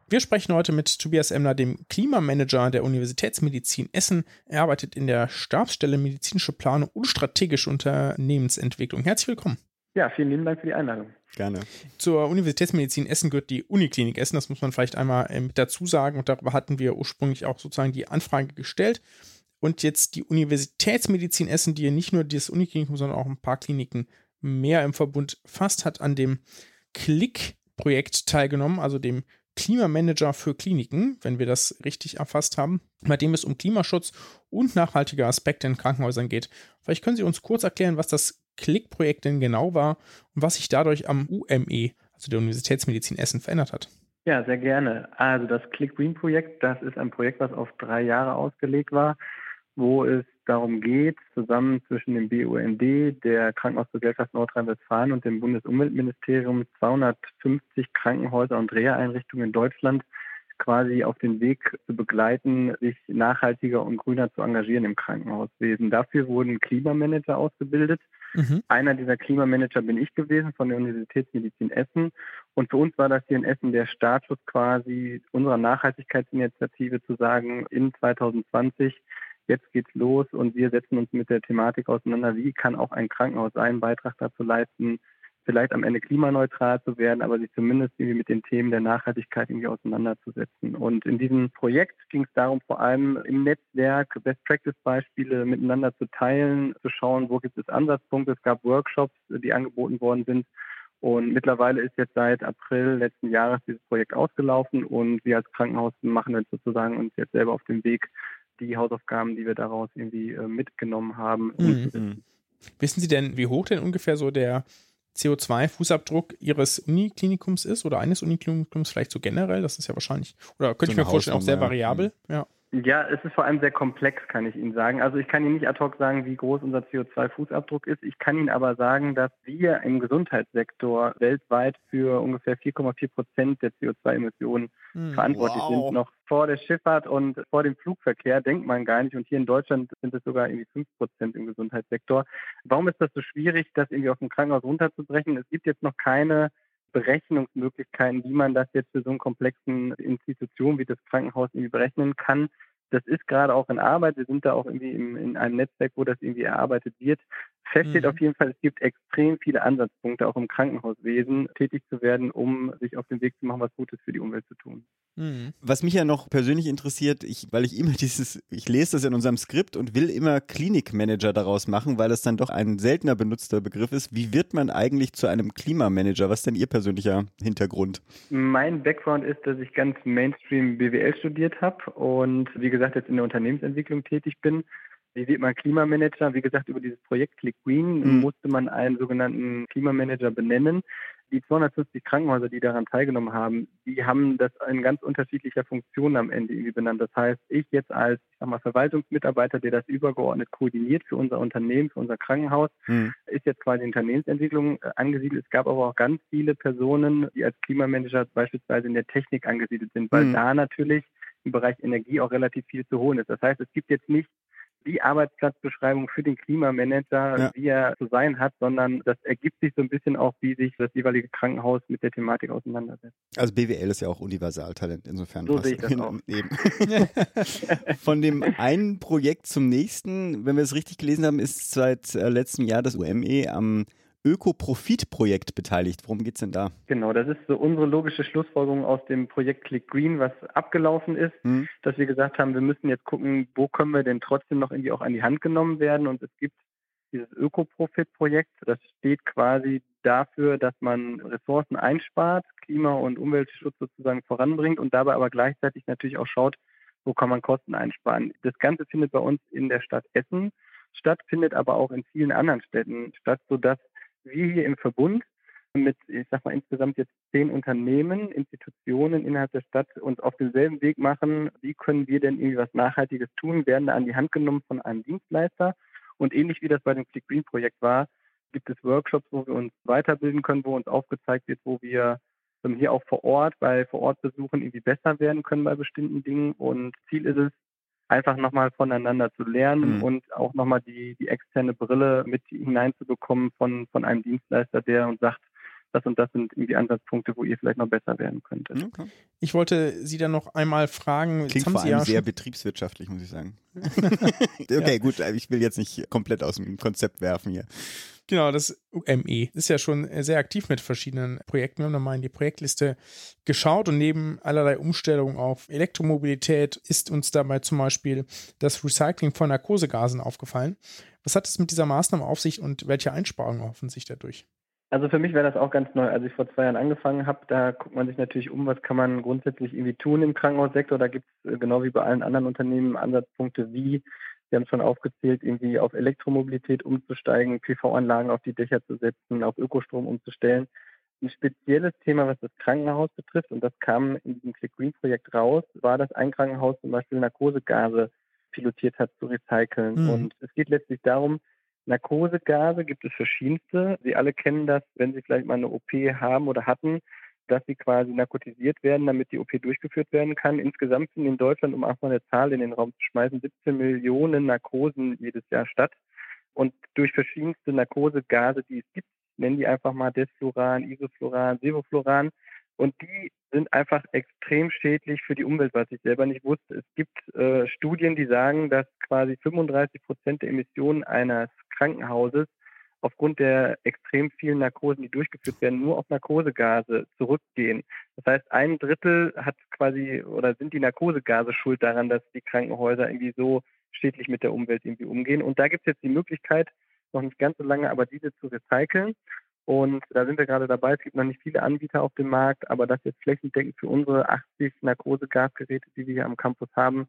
Wir sprechen heute mit Tobias Emler, dem Klimamanager der Universitätsmedizin Essen. Er arbeitet in der Stabsstelle medizinische Planung und strategische Unternehmensentwicklung. Herzlich willkommen. Ja, vielen lieben Dank für die Einladung. Gerne. Zur Universitätsmedizin Essen gehört die Uniklinik Essen, das muss man vielleicht einmal äh, mit dazu sagen. Und darüber hatten wir ursprünglich auch sozusagen die Anfrage gestellt und jetzt die Universitätsmedizin Essen, die ja nicht nur das Uniklinikum, sondern auch ein paar Kliniken mehr im Verbund fasst, hat an dem Klick-Projekt teilgenommen, also dem Klimamanager für Kliniken, wenn wir das richtig erfasst haben, bei dem es um Klimaschutz und nachhaltige Aspekte in Krankenhäusern geht. Vielleicht können Sie uns kurz erklären, was das Klick-Projekt denn genau war und was sich dadurch am UME, also der Universitätsmedizin Essen, verändert hat. Ja, sehr gerne. Also das Click Green Projekt, das ist ein Projekt, was auf drei Jahre ausgelegt war wo es darum geht, zusammen zwischen dem BUND, der Krankenhausgesellschaft Nordrhein-Westfalen und dem Bundesumweltministerium 250 Krankenhäuser und Reha-Einrichtungen in Deutschland quasi auf den Weg zu begleiten, sich nachhaltiger und grüner zu engagieren im Krankenhauswesen. Dafür wurden Klimamanager ausgebildet. Mhm. Einer dieser Klimamanager bin ich gewesen von der Universitätsmedizin Essen. Und für uns war das hier in Essen der Startschuss quasi unserer Nachhaltigkeitsinitiative zu sagen, in 2020 jetzt geht's los und wir setzen uns mit der Thematik auseinander, wie kann auch ein Krankenhaus einen Beitrag dazu leisten, vielleicht am Ende klimaneutral zu werden, aber sich zumindest irgendwie mit den Themen der Nachhaltigkeit irgendwie auseinanderzusetzen. Und in diesem Projekt ging es darum, vor allem im Netzwerk Best Practice Beispiele miteinander zu teilen, zu schauen, wo gibt es Ansatzpunkte. Es gab Workshops, die angeboten worden sind. Und mittlerweile ist jetzt seit April letzten Jahres dieses Projekt ausgelaufen und wir als Krankenhaus machen jetzt sozusagen uns jetzt selber auf den Weg, die Hausaufgaben, die wir daraus irgendwie äh, mitgenommen haben. Mhm. Wissen Sie denn, wie hoch denn ungefähr so der CO2-Fußabdruck Ihres Uniklinikums ist oder eines Uniklinikums vielleicht so generell? Das ist ja wahrscheinlich, oder könnte so ich mir vorstellen, auch sehr variabel. Ja. Ja, es ist vor allem sehr komplex, kann ich Ihnen sagen. Also ich kann Ihnen nicht ad hoc sagen, wie groß unser CO2-Fußabdruck ist. Ich kann Ihnen aber sagen, dass wir im Gesundheitssektor weltweit für ungefähr 4,4 Prozent der CO2-Emissionen hm, verantwortlich wow. sind. Noch vor der Schifffahrt und vor dem Flugverkehr denkt man gar nicht. Und hier in Deutschland sind es sogar irgendwie 5 Prozent im Gesundheitssektor. Warum ist das so schwierig, das irgendwie auf dem Krankenhaus runterzubrechen? Es gibt jetzt noch keine Berechnungsmöglichkeiten, wie man das jetzt für so eine komplexen Institution wie das Krankenhaus irgendwie berechnen kann. Das ist gerade auch in Arbeit. Wir sind da auch irgendwie im, in einem Netzwerk, wo das irgendwie erarbeitet wird. Fest steht mhm. auf jeden Fall, es gibt extrem viele Ansatzpunkte, auch im Krankenhauswesen tätig zu werden, um sich auf den Weg zu machen, was Gutes für die Umwelt zu tun. Mhm. Was mich ja noch persönlich interessiert, ich, weil ich immer dieses, ich lese das in unserem Skript und will immer Klinikmanager daraus machen, weil es dann doch ein seltener benutzter Begriff ist. Wie wird man eigentlich zu einem Klimamanager? Was ist denn Ihr persönlicher Hintergrund? Mein Background ist, dass ich ganz Mainstream BWL studiert habe und wie gesagt jetzt in der Unternehmensentwicklung tätig bin wie wird man Klimamanager? Wie gesagt, über dieses Projekt Click Green mhm. musste man einen sogenannten Klimamanager benennen. Die 250 Krankenhäuser, die daran teilgenommen haben, die haben das in ganz unterschiedlicher Funktion am Ende irgendwie benannt. Das heißt, ich jetzt als ich sag mal, Verwaltungsmitarbeiter, der das übergeordnet koordiniert für unser Unternehmen, für unser Krankenhaus, mhm. ist jetzt quasi Unternehmensentwicklung äh, angesiedelt. Es gab aber auch ganz viele Personen, die als Klimamanager beispielsweise in der Technik angesiedelt sind, weil mhm. da natürlich im Bereich Energie auch relativ viel zu holen ist. Das heißt, es gibt jetzt nicht die Arbeitsplatzbeschreibung für den Klimamanager, ja. wie er zu sein hat, sondern das ergibt sich so ein bisschen auch, wie sich das jeweilige Krankenhaus mit der Thematik auseinandersetzt. Also BWL ist ja auch Universaltalent insofern. So sehe ich das auch. Eben. Von dem einen Projekt zum nächsten, wenn wir es richtig gelesen haben, ist seit äh, letztem Jahr das UME am Öko-Profit-Projekt beteiligt. Worum geht es denn da? Genau, das ist so unsere logische Schlussfolgerung aus dem Projekt Click Green, was abgelaufen ist, mhm. dass wir gesagt haben, wir müssen jetzt gucken, wo können wir denn trotzdem noch irgendwie auch an die Hand genommen werden. Und es gibt dieses Öko-Profit-Projekt, das steht quasi dafür, dass man Ressourcen einspart, Klima- und Umweltschutz sozusagen voranbringt und dabei aber gleichzeitig natürlich auch schaut, wo kann man Kosten einsparen. Das Ganze findet bei uns in der Stadt Essen statt, findet aber auch in vielen anderen Städten statt, sodass wir hier im Verbund mit, ich sag mal, insgesamt jetzt zehn Unternehmen, Institutionen innerhalb der Stadt uns auf demselben Weg machen, wie können wir denn irgendwie was Nachhaltiges tun, werden da an die Hand genommen von einem Dienstleister. Und ähnlich wie das bei dem Click Green Projekt war, gibt es Workshops, wo wir uns weiterbilden können, wo uns aufgezeigt wird, wo wir hier auch vor Ort, bei Vorortbesuchen irgendwie besser werden können bei bestimmten Dingen. Und Ziel ist es, einfach nochmal voneinander zu lernen mhm. und auch nochmal die, die externe Brille mit hineinzubekommen von, von einem Dienstleister, der uns sagt, das und das sind irgendwie Ansatzpunkte, wo ihr vielleicht noch besser werden könntet. Okay. Ich wollte Sie dann noch einmal fragen. Klingt vor allem ja sehr betriebswirtschaftlich, muss ich sagen. okay, ja. gut, ich will jetzt nicht komplett aus dem Konzept werfen hier. Genau, das UME ist ja schon sehr aktiv mit verschiedenen Projekten. Wir haben nochmal in die Projektliste geschaut und neben allerlei Umstellungen auf Elektromobilität ist uns dabei zum Beispiel das Recycling von Narkosegasen aufgefallen. Was hat es mit dieser Maßnahme auf sich und welche Einsparungen erhoffen sich dadurch? Also für mich wäre das auch ganz neu. Als ich vor zwei Jahren angefangen habe, da guckt man sich natürlich um, was kann man grundsätzlich irgendwie tun im Krankenhaussektor. Da gibt es äh, genau wie bei allen anderen Unternehmen Ansatzpunkte, wie Sie haben schon aufgezählt, irgendwie auf Elektromobilität umzusteigen, PV-Anlagen auf die Dächer zu setzen, auf Ökostrom umzustellen. Ein spezielles Thema, was das Krankenhaus betrifft, und das kam in diesem Click Green Projekt raus, war, dass ein Krankenhaus zum Beispiel Narkosegase pilotiert hat zu recyceln. Mhm. Und es geht letztlich darum, Narkosegase gibt es verschiedenste. Sie alle kennen das, wenn Sie vielleicht mal eine OP haben oder hatten, dass sie quasi narkotisiert werden, damit die OP durchgeführt werden kann. Insgesamt sind in Deutschland, um auch mal eine Zahl in den Raum zu schmeißen, 17 Millionen Narkosen jedes Jahr statt. Und durch verschiedenste Narkosegase, die es gibt, nennen die einfach mal Desfluran, Isofluran, Sevofluran. Und die sind einfach extrem schädlich für die Umwelt, was ich selber nicht wusste. Es gibt äh, Studien, die sagen, dass quasi 35 Prozent der Emissionen eines Krankenhauses aufgrund der extrem vielen Narkosen, die durchgeführt werden, nur auf Narkosegase zurückgehen. Das heißt, ein Drittel hat quasi oder sind die Narkosegase schuld daran, dass die Krankenhäuser irgendwie so schädlich mit der Umwelt irgendwie umgehen. Und da gibt es jetzt die Möglichkeit, noch nicht ganz so lange, aber diese zu recyceln. Und da sind wir gerade dabei. Es gibt noch nicht viele Anbieter auf dem Markt, aber das jetzt flächendeckend für unsere 80 Narkosegasgeräte, die wir hier am Campus haben,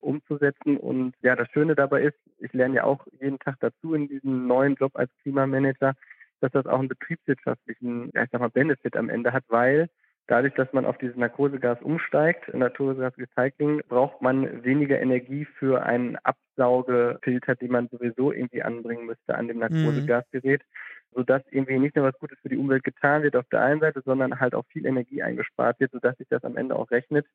umzusetzen. Und ja, das Schöne dabei ist, ich lerne ja auch jeden Tag dazu in diesem neuen Job als Klimamanager, dass das auch einen betriebswirtschaftlichen, ich sag mal, Benefit am Ende hat, weil dadurch, dass man auf dieses Narkosegas umsteigt, Narkosegas-Recycling, braucht man weniger Energie für einen Absaugefilter, den man sowieso irgendwie anbringen müsste an dem mhm. Narkosegasgerät, mhm. sodass irgendwie nicht nur was Gutes für die Umwelt getan wird auf der einen Seite, sondern halt auch viel Energie eingespart wird, sodass sich das am Ende auch rechnet.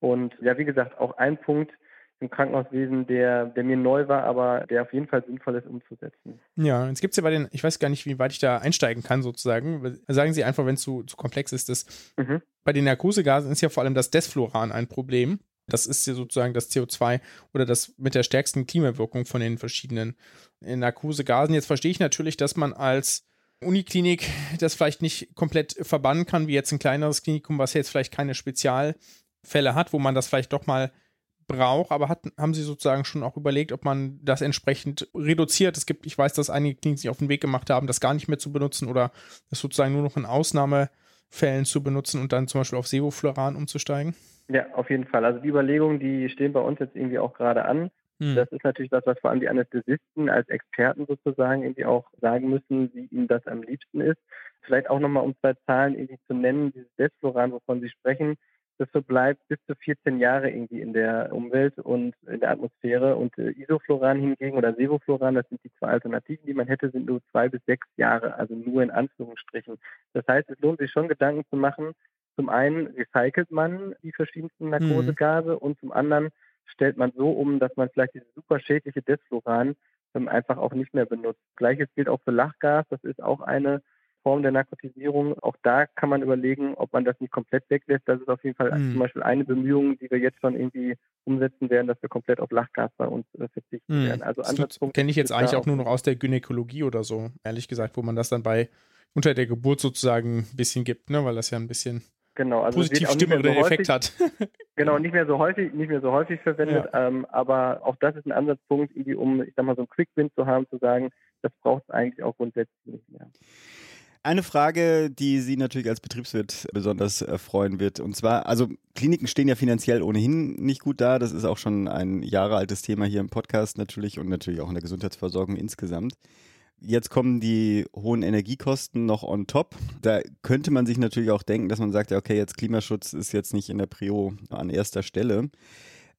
Und ja, wie gesagt, auch ein Punkt, im Krankenhauswesen, der, der mir neu war, aber der auf jeden Fall sinnvoll ist umzusetzen. Ja, jetzt gibt es ja bei den, ich weiß gar nicht, wie weit ich da einsteigen kann sozusagen. Sagen Sie einfach, wenn es zu, zu komplex ist, dass mhm. bei den Narkosegasen ist ja vor allem das Desfluran ein Problem. Das ist ja sozusagen das CO2 oder das mit der stärksten Klimawirkung von den verschiedenen äh, Narkosegasen. Jetzt verstehe ich natürlich, dass man als Uniklinik das vielleicht nicht komplett verbannen kann, wie jetzt ein kleineres Klinikum, was jetzt vielleicht keine Spezialfälle hat, wo man das vielleicht doch mal braucht, aber hat, haben Sie sozusagen schon auch überlegt, ob man das entsprechend reduziert? Es gibt, ich weiß, dass einige Kliniken sich auf den Weg gemacht haben, das gar nicht mehr zu benutzen oder das sozusagen nur noch in Ausnahmefällen zu benutzen und dann zum Beispiel auf Sevofluran umzusteigen? Ja, auf jeden Fall. Also die Überlegungen, die stehen bei uns jetzt irgendwie auch gerade an. Mhm. Das ist natürlich was, was vor allem die Anästhesisten als Experten sozusagen irgendwie auch sagen müssen, wie ihnen das am liebsten ist. Vielleicht auch nochmal um zwei Zahlen irgendwie zu nennen, dieses Desfloran, wovon Sie sprechen, das verbleibt bis zu 14 Jahre irgendwie in der Umwelt und in der Atmosphäre. Und äh, Isofloran hingegen oder Sevofloran, das sind die zwei Alternativen, die man hätte, sind nur zwei bis sechs Jahre, also nur in Anführungsstrichen. Das heißt, es lohnt sich schon Gedanken zu machen. Zum einen recycelt man die verschiedensten mhm. Narkosegase mhm. und zum anderen stellt man so um, dass man vielleicht dieses super schädliche Desfloran ähm, einfach auch nicht mehr benutzt. Gleiches gilt auch für Lachgas. Das ist auch eine Form der Narkotisierung. Auch da kann man überlegen, ob man das nicht komplett weglässt. Das ist auf jeden Fall mhm. zum Beispiel eine Bemühung, die wir jetzt schon irgendwie umsetzen werden, dass wir komplett auf Lachgas bei uns äh, verzichten mhm. werden. Also Ansatzpunkt kenne ich jetzt eigentlich auch nur noch aus der Gynäkologie oder so, ehrlich gesagt, wo man das dann bei unter der Geburt sozusagen ein bisschen gibt, ne, weil das ja ein bisschen genau, also positiv stimmenden so Effekt hat. genau, nicht mehr so häufig, nicht mehr so häufig verwendet, ja. ähm, aber auch das ist ein Ansatzpunkt, irgendwie, um, ich sag mal, so einen Quick-Win zu haben, zu sagen, das braucht es eigentlich auch grundsätzlich nicht mehr. Eine Frage, die Sie natürlich als Betriebswirt besonders äh, freuen wird. Und zwar, also Kliniken stehen ja finanziell ohnehin nicht gut da. Das ist auch schon ein Jahre Thema hier im Podcast natürlich und natürlich auch in der Gesundheitsversorgung insgesamt. Jetzt kommen die hohen Energiekosten noch on top. Da könnte man sich natürlich auch denken, dass man sagt, ja, okay, jetzt Klimaschutz ist jetzt nicht in der Prio an erster Stelle.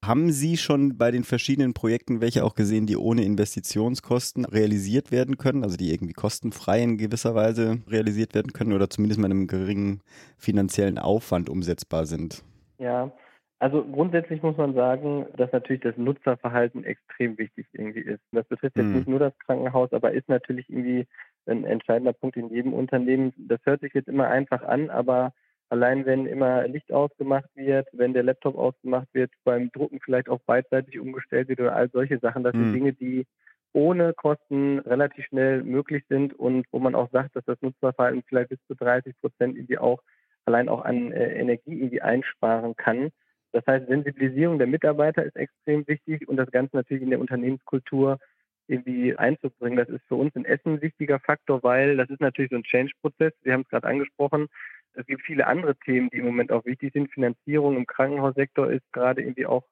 Haben Sie schon bei den verschiedenen Projekten welche auch gesehen, die ohne Investitionskosten realisiert werden können, also die irgendwie kostenfrei in gewisser Weise realisiert werden können oder zumindest mit einem geringen finanziellen Aufwand umsetzbar sind? Ja, also grundsätzlich muss man sagen, dass natürlich das Nutzerverhalten extrem wichtig irgendwie ist. Das betrifft jetzt hm. nicht nur das Krankenhaus, aber ist natürlich irgendwie ein entscheidender Punkt in jedem Unternehmen. Das hört sich jetzt immer einfach an, aber Allein wenn immer Licht ausgemacht wird, wenn der Laptop ausgemacht wird, beim Drucken vielleicht auch beidseitig umgestellt wird oder all solche Sachen, das mhm. sind Dinge, die ohne Kosten relativ schnell möglich sind und wo man auch sagt, dass das Nutzerverhalten vielleicht bis zu 30 Prozent irgendwie auch allein auch an äh, Energie irgendwie einsparen kann. Das heißt, Sensibilisierung der Mitarbeiter ist extrem wichtig und das Ganze natürlich in der Unternehmenskultur irgendwie einzubringen. Das ist für uns in Essen ein wichtiger Faktor, weil das ist natürlich so ein Change-Prozess. Wir haben es gerade angesprochen. Es gibt viele andere Themen, die im Moment auch wichtig sind. Finanzierung im Krankenhaussektor ist gerade irgendwie auch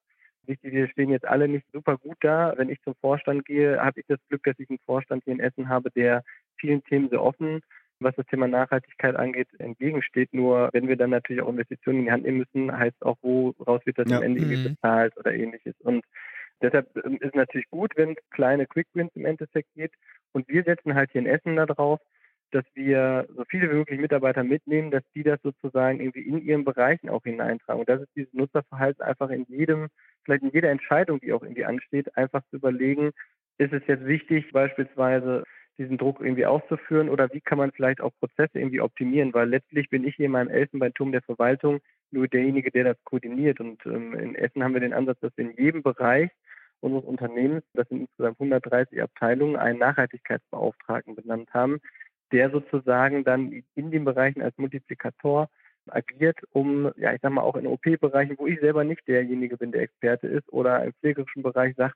wichtig. Wir stehen jetzt alle nicht super gut da. Wenn ich zum Vorstand gehe, habe ich das Glück, dass ich einen Vorstand hier in Essen habe, der vielen Themen sehr offen, was das Thema Nachhaltigkeit angeht, entgegensteht. Nur wenn wir dann natürlich auch Investitionen in die Hand nehmen müssen, heißt auch, woraus wird das ja. am Ende irgendwie mhm. bezahlt oder ähnliches. Und deshalb ähm, ist es natürlich gut, wenn es kleine Quick Wins im Endeffekt geht. Und wir setzen halt hier in Essen da drauf, dass wir so viele wie möglich Mitarbeiter mitnehmen, dass die das sozusagen irgendwie in ihren Bereichen auch hineintragen. Und das ist dieses Nutzerverhalten einfach in jedem, vielleicht in jeder Entscheidung, die auch irgendwie ansteht, einfach zu überlegen, ist es jetzt wichtig, beispielsweise diesen Druck irgendwie auszuführen oder wie kann man vielleicht auch Prozesse irgendwie optimieren, weil letztlich bin ich hier in meinem Elfenbeinturm der Verwaltung nur derjenige, der das koordiniert. Und ähm, in Essen haben wir den Ansatz, dass wir in jedem Bereich unseres Unternehmens, das sind insgesamt 130 Abteilungen, einen Nachhaltigkeitsbeauftragten benannt haben, der sozusagen dann in den Bereichen als Multiplikator agiert, um, ja, ich sag mal, auch in OP-Bereichen, wo ich selber nicht derjenige bin, der Experte ist, oder im pflegerischen Bereich sagt,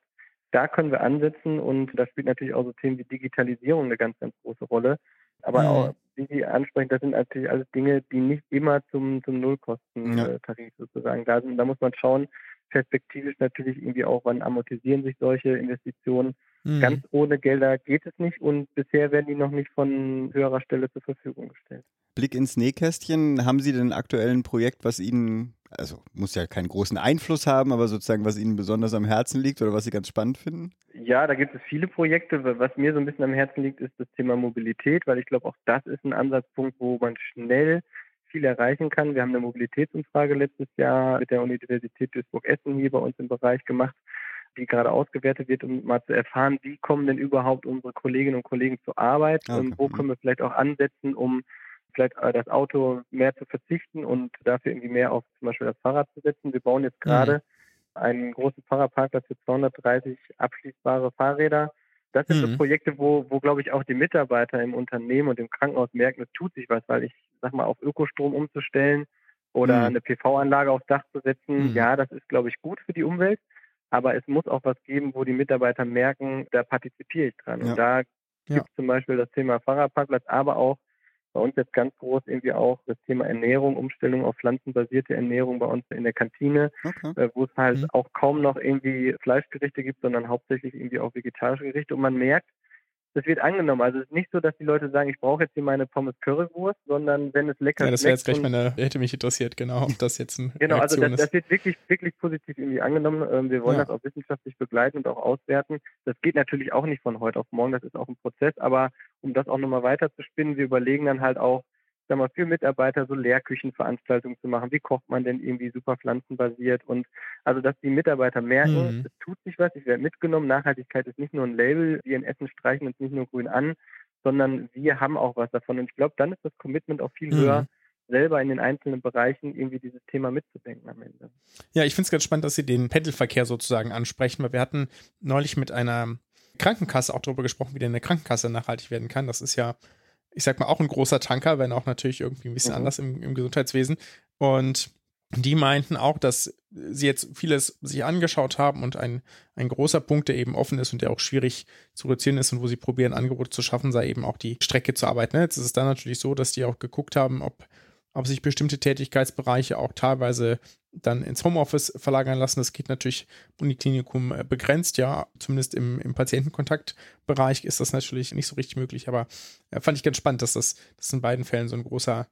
da können wir ansetzen und da spielt natürlich auch so Themen wie Digitalisierung eine ganz, ganz große Rolle. Aber mhm. auch, wie Sie ansprechen, das sind natürlich alles Dinge, die nicht immer zum, zum Nullkostentarif ja. sozusagen da sind. Da muss man schauen, perspektivisch natürlich irgendwie auch, wann amortisieren sich solche Investitionen. Mhm. Ganz ohne Gelder geht es nicht und bisher werden die noch nicht von höherer Stelle zur Verfügung gestellt. Blick ins Nähkästchen, haben Sie denn aktuell ein Projekt, was Ihnen, also muss ja keinen großen Einfluss haben, aber sozusagen, was Ihnen besonders am Herzen liegt oder was Sie ganz spannend finden? Ja, da gibt es viele Projekte. Was mir so ein bisschen am Herzen liegt, ist das Thema Mobilität, weil ich glaube, auch das ist ein Ansatzpunkt, wo man schnell viel erreichen kann. Wir haben eine Mobilitätsumfrage letztes Jahr mit der Universität Duisburg-Essen hier bei uns im Bereich gemacht, die gerade ausgewertet wird, um mal zu erfahren, wie kommen denn überhaupt unsere Kolleginnen und Kollegen zur Arbeit okay. und wo können wir vielleicht auch ansetzen, um vielleicht äh, das Auto mehr zu verzichten und dafür irgendwie mehr auf zum Beispiel das Fahrrad zu setzen. Wir bauen jetzt gerade mhm. einen großen Fahrradparkplatz für 230 abschließbare Fahrräder das sind mhm. so Projekte, wo, wo glaube ich auch die Mitarbeiter im Unternehmen und im Krankenhaus merken, es tut sich was, weil ich sag mal auf Ökostrom umzustellen oder mhm. eine PV-Anlage aufs Dach zu setzen, mhm. ja, das ist glaube ich gut für die Umwelt, aber es muss auch was geben, wo die Mitarbeiter merken, da partizipiere ich dran. Ja. Und da gibt es ja. zum Beispiel das Thema Fahrradparkplatz, aber auch bei uns jetzt ganz groß irgendwie auch das Thema Ernährung, Umstellung auf pflanzenbasierte Ernährung bei uns in der Kantine, okay. äh, wo es halt mhm. auch kaum noch irgendwie Fleischgerichte gibt, sondern hauptsächlich irgendwie auch vegetarische Gerichte. Und man merkt, das wird angenommen. Also es ist nicht so, dass die Leute sagen, ich brauche jetzt hier meine Pommes Currywurst, sondern wenn es lecker ist. Ja, das wäre jetzt gleich meine, hätte mich interessiert, genau, ob das jetzt ein Genau, also das, das, wird wirklich, wirklich positiv irgendwie angenommen. Ähm, wir wollen ja. das auch wissenschaftlich begleiten und auch auswerten. Das geht natürlich auch nicht von heute auf morgen, das ist auch ein Prozess, aber um das auch nochmal weiter zu spinnen, wir überlegen dann halt auch, sag mal, für Mitarbeiter so Lehrküchenveranstaltungen zu machen. Wie kocht man denn irgendwie super pflanzenbasiert? Und also, dass die Mitarbeiter merken, mhm. es tut sich was, ich werde mitgenommen. Nachhaltigkeit ist nicht nur ein Label, wir in Essen streichen uns nicht nur grün an, sondern wir haben auch was davon. Und ich glaube, dann ist das Commitment auch viel mhm. höher, selber in den einzelnen Bereichen irgendwie dieses Thema mitzudenken am Ende. Ja, ich finde es ganz spannend, dass Sie den Pendelverkehr sozusagen ansprechen, weil wir hatten neulich mit einer Krankenkasse auch darüber gesprochen, wie denn eine Krankenkasse nachhaltig werden kann. Das ist ja ich sag mal, auch ein großer Tanker, wenn auch natürlich irgendwie ein bisschen mhm. anders im, im Gesundheitswesen. Und die meinten auch, dass sie jetzt vieles sich angeschaut haben und ein, ein großer Punkt, der eben offen ist und der auch schwierig zu reduzieren ist und wo sie probieren, Angebote zu schaffen, sei eben auch die Strecke zu arbeiten. Jetzt ist es dann natürlich so, dass die auch geguckt haben, ob ob sich bestimmte Tätigkeitsbereiche auch teilweise dann ins Homeoffice verlagern lassen. Das geht natürlich Uniklinikum äh, begrenzt, ja, zumindest im, im Patientenkontaktbereich ist das natürlich nicht so richtig möglich, aber äh, fand ich ganz spannend, dass das, das in beiden Fällen so ein großer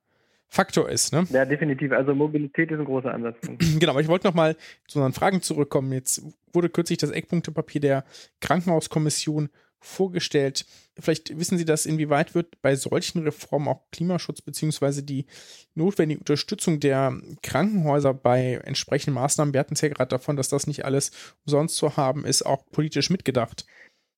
Faktor ist. Ne? Ja, definitiv. Also Mobilität ist ein großer Ansatzpunkt. Genau, aber ich wollte nochmal zu unseren Fragen zurückkommen. Jetzt wurde kürzlich das Eckpunktepapier der Krankenhauskommission vorgestellt. Vielleicht wissen Sie das, inwieweit wird bei solchen Reformen auch Klimaschutz bzw. die notwendige Unterstützung der Krankenhäuser bei entsprechenden Maßnahmen, wir hatten es ja gerade davon, dass das nicht alles umsonst zu haben ist, auch politisch mitgedacht?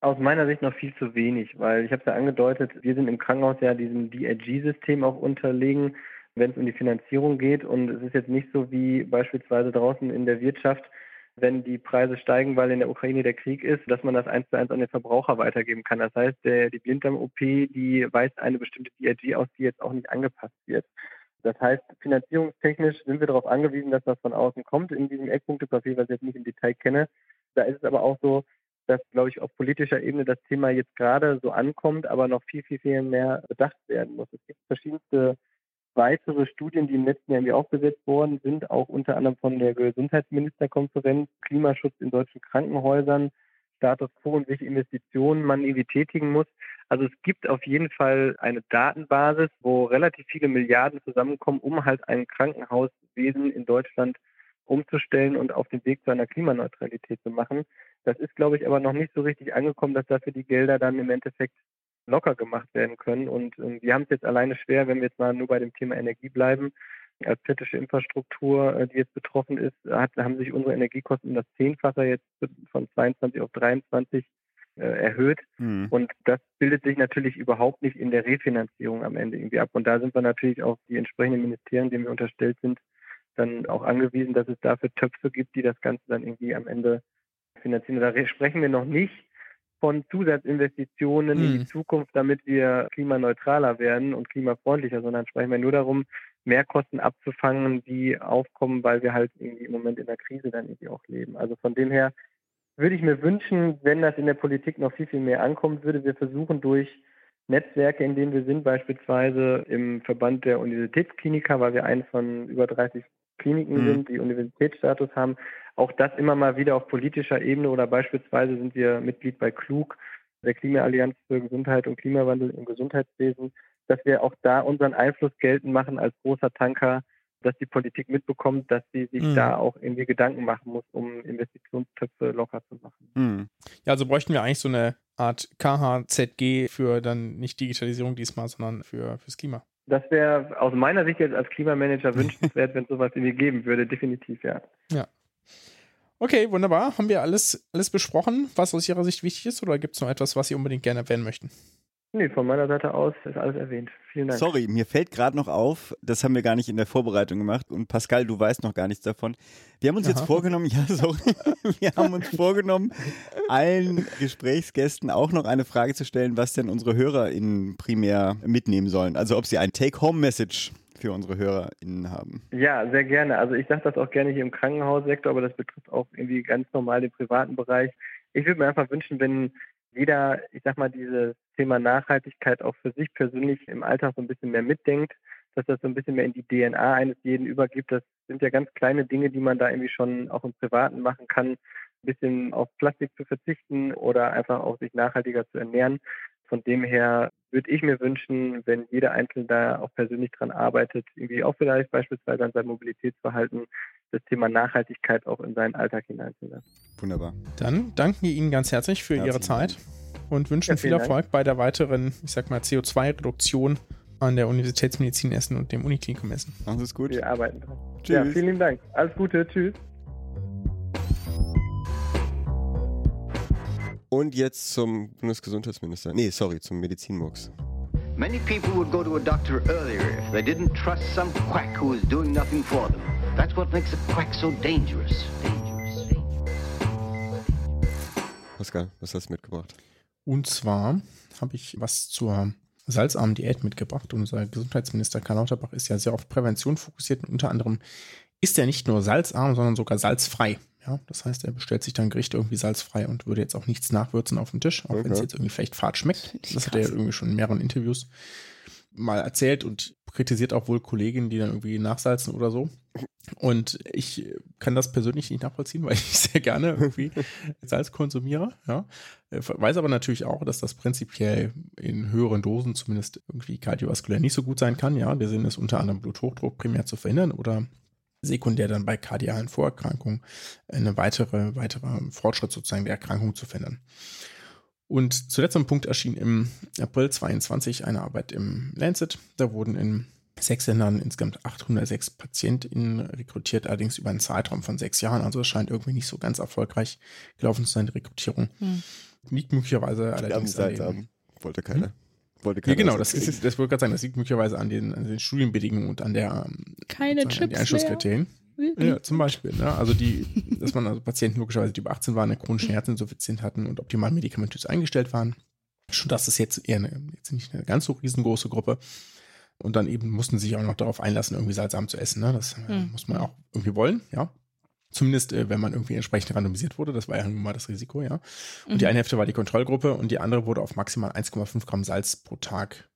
Aus meiner Sicht noch viel zu wenig, weil ich habe es ja angedeutet, wir sind im Krankenhaus ja diesem DRG-System auch unterlegen, wenn es um die Finanzierung geht. Und es ist jetzt nicht so wie beispielsweise draußen in der Wirtschaft, wenn die Preise steigen, weil in der Ukraine der Krieg ist, dass man das eins zu eins an den Verbraucher weitergeben kann. Das heißt, der, die Blinddarm-OP, die weist eine bestimmte DRG aus, die jetzt auch nicht angepasst wird. Das heißt, finanzierungstechnisch sind wir darauf angewiesen, dass das von außen kommt in diesem Eckpunktepapier, was ich jetzt nicht im Detail kenne. Da ist es aber auch so, dass, glaube ich, auf politischer Ebene das Thema jetzt gerade so ankommt, aber noch viel, viel, viel mehr bedacht werden muss. Es gibt verschiedenste weitere Studien, die im letzten Jahr irgendwie aufgesetzt worden sind, auch unter anderem von der Gesundheitsministerkonferenz, Klimaschutz in deutschen Krankenhäusern, Status quo und welche Investitionen man irgendwie tätigen muss. Also es gibt auf jeden Fall eine Datenbasis, wo relativ viele Milliarden zusammenkommen, um halt ein Krankenhauswesen in Deutschland umzustellen und auf den Weg zu einer Klimaneutralität zu machen. Das ist, glaube ich, aber noch nicht so richtig angekommen, dass dafür die Gelder dann im Endeffekt locker gemacht werden können. Und äh, wir haben es jetzt alleine schwer, wenn wir jetzt mal nur bei dem Thema Energie bleiben. Als kritische Infrastruktur, äh, die jetzt betroffen ist, hat, haben sich unsere Energiekosten um das Zehnfache jetzt von 22 auf 23 äh, erhöht. Mhm. Und das bildet sich natürlich überhaupt nicht in der Refinanzierung am Ende irgendwie ab. Und da sind wir natürlich auf die entsprechenden Ministerien, denen wir unterstellt sind, dann auch angewiesen, dass es dafür Töpfe gibt, die das Ganze dann irgendwie am Ende finanzieren. Da sprechen wir noch nicht von Zusatzinvestitionen mhm. in die hm. Zukunft, damit wir klimaneutraler werden und klimafreundlicher, sondern sprechen wir nur darum, Mehrkosten abzufangen, die aufkommen, weil wir halt irgendwie im Moment in der Krise dann irgendwie auch leben. Also von dem her würde ich mir wünschen, wenn das in der Politik noch viel, viel mehr ankommt, würde wir versuchen durch Netzwerke, in denen wir sind, beispielsweise im Verband der Universitätskliniker, weil wir einen von über 30 Kliniken mhm. sind, die Universitätsstatus haben, auch das immer mal wieder auf politischer Ebene oder beispielsweise sind wir Mitglied bei KLUG, der Klimaallianz für Gesundheit und Klimawandel im Gesundheitswesen, dass wir auch da unseren Einfluss geltend machen als großer Tanker, dass die Politik mitbekommt, dass sie sich mhm. da auch irgendwie Gedanken machen muss, um Investitionstöpfe locker zu machen. Mhm. Ja, also bräuchten wir eigentlich so eine Art KHZG für dann nicht Digitalisierung diesmal, sondern für fürs Klima. Das wäre aus meiner Sicht jetzt als Klimamanager wünschenswert, wenn es sowas irgendwie geben würde, definitiv, ja. Ja. Okay, wunderbar. Haben wir alles, alles besprochen, was aus Ihrer Sicht wichtig ist, oder gibt es noch etwas, was Sie unbedingt gerne erwähnen möchten? Nee, von meiner Seite aus ist alles erwähnt. Vielen Dank. Sorry, mir fällt gerade noch auf, das haben wir gar nicht in der Vorbereitung gemacht und Pascal, du weißt noch gar nichts davon. Wir haben uns Aha. jetzt vorgenommen, ja, sorry, wir haben uns vorgenommen, allen Gesprächsgästen auch noch eine Frage zu stellen, was denn unsere HörerInnen primär mitnehmen sollen. Also ob sie ein Take-Home-Message für unsere HörerInnen haben. Ja, sehr gerne. Also ich sage das auch gerne hier im Krankenhaussektor, aber das betrifft auch irgendwie ganz normal den privaten Bereich. Ich würde mir einfach wünschen, wenn jeder, ich sag mal, dieses Thema Nachhaltigkeit auch für sich persönlich im Alltag so ein bisschen mehr mitdenkt, dass das so ein bisschen mehr in die DNA eines jeden übergibt. Das sind ja ganz kleine Dinge, die man da irgendwie schon auch im Privaten machen kann, ein bisschen auf Plastik zu verzichten oder einfach auch sich nachhaltiger zu ernähren. Von dem her würde ich mir wünschen, wenn jeder Einzelne da auch persönlich dran arbeitet, irgendwie auch vielleicht beispielsweise an seinem Mobilitätsverhalten das Thema Nachhaltigkeit auch in seinen Alltag hineinzulassen. Wunderbar. Dann danken wir Ihnen ganz herzlich für Herzlichen Ihre Zeit und wünschen ja, viel Erfolg Dank. bei der weiteren, ich sag mal, CO2-Reduktion an der Universitätsmedizin Essen und dem Uniklinikum Essen. Machen Sie es gut. Wir arbeiten dran. Tschüss. Ja, vielen Dank. Alles Gute. Tschüss. Und jetzt zum Bundesgesundheitsminister. Nee, sorry, zum Medizinmux. Many people would go to a doctor earlier if they didn't trust some quack who is doing nothing for them. That's what makes a quack so dangerous. Dangerous. dangerous. Pascal, was hast du mitgebracht? Und zwar habe ich was zur salzarmen Diät mitgebracht. Unser Gesundheitsminister Karl Lauterbach ist ja sehr auf Prävention fokussiert und unter anderem ist er nicht nur salzarm, sondern sogar salzfrei. Ja, das heißt, er bestellt sich dann Gericht irgendwie salzfrei und würde jetzt auch nichts nachwürzen auf dem Tisch, auch okay. wenn es jetzt irgendwie vielleicht fad schmeckt. Das, das hat er ja irgendwie schon in mehreren Interviews mal erzählt und kritisiert auch wohl Kolleginnen, die dann irgendwie nachsalzen oder so. Und ich kann das persönlich nicht nachvollziehen, weil ich sehr gerne irgendwie Salz konsumiere. Ja. Weiß aber natürlich auch, dass das prinzipiell in höheren Dosen zumindest irgendwie kardiovaskulär nicht so gut sein kann. Ja, wir sehen es unter anderem Bluthochdruck primär zu verhindern oder sekundär dann bei kardialen Vorerkrankungen eine weitere, weiterer Fortschritt sozusagen der Erkrankung zu verhindern. Und zu letzterem Punkt erschien im April 22 eine Arbeit im Lancet. Da wurden in sechs Ländern insgesamt 806 PatientInnen rekrutiert, allerdings über einen Zeitraum von sechs Jahren. Also es scheint irgendwie nicht so ganz erfolgreich gelaufen zu sein, die Rekrutierung. Hm. Liegt möglicherweise allerdings an den, Wollte keiner. Hm? Wollte keiner. Ja, genau, das, ist, das wollte gerade sagen, das liegt möglicherweise an den, an den Studienbedingungen und an der ähm, keine Chips an die Einschlusskriterien. Ja, zum Beispiel. Ne? Also die, dass man also Patienten logischerweise, die über 18 waren, eine chronische Herzinsuffizienz hatten und optimal medikamentös eingestellt waren. Schon das ist jetzt eher eine, jetzt nicht eine ganz so riesengroße Gruppe. Und dann eben mussten sie sich auch noch darauf einlassen, irgendwie salzarm zu essen. Ne? Das mhm. muss man auch irgendwie wollen, ja. Zumindest, äh, wenn man irgendwie entsprechend randomisiert wurde. Das war ja nun mal das Risiko, ja. Und mhm. die eine Hälfte war die Kontrollgruppe und die andere wurde auf maximal 1,5 Gramm Salz pro Tag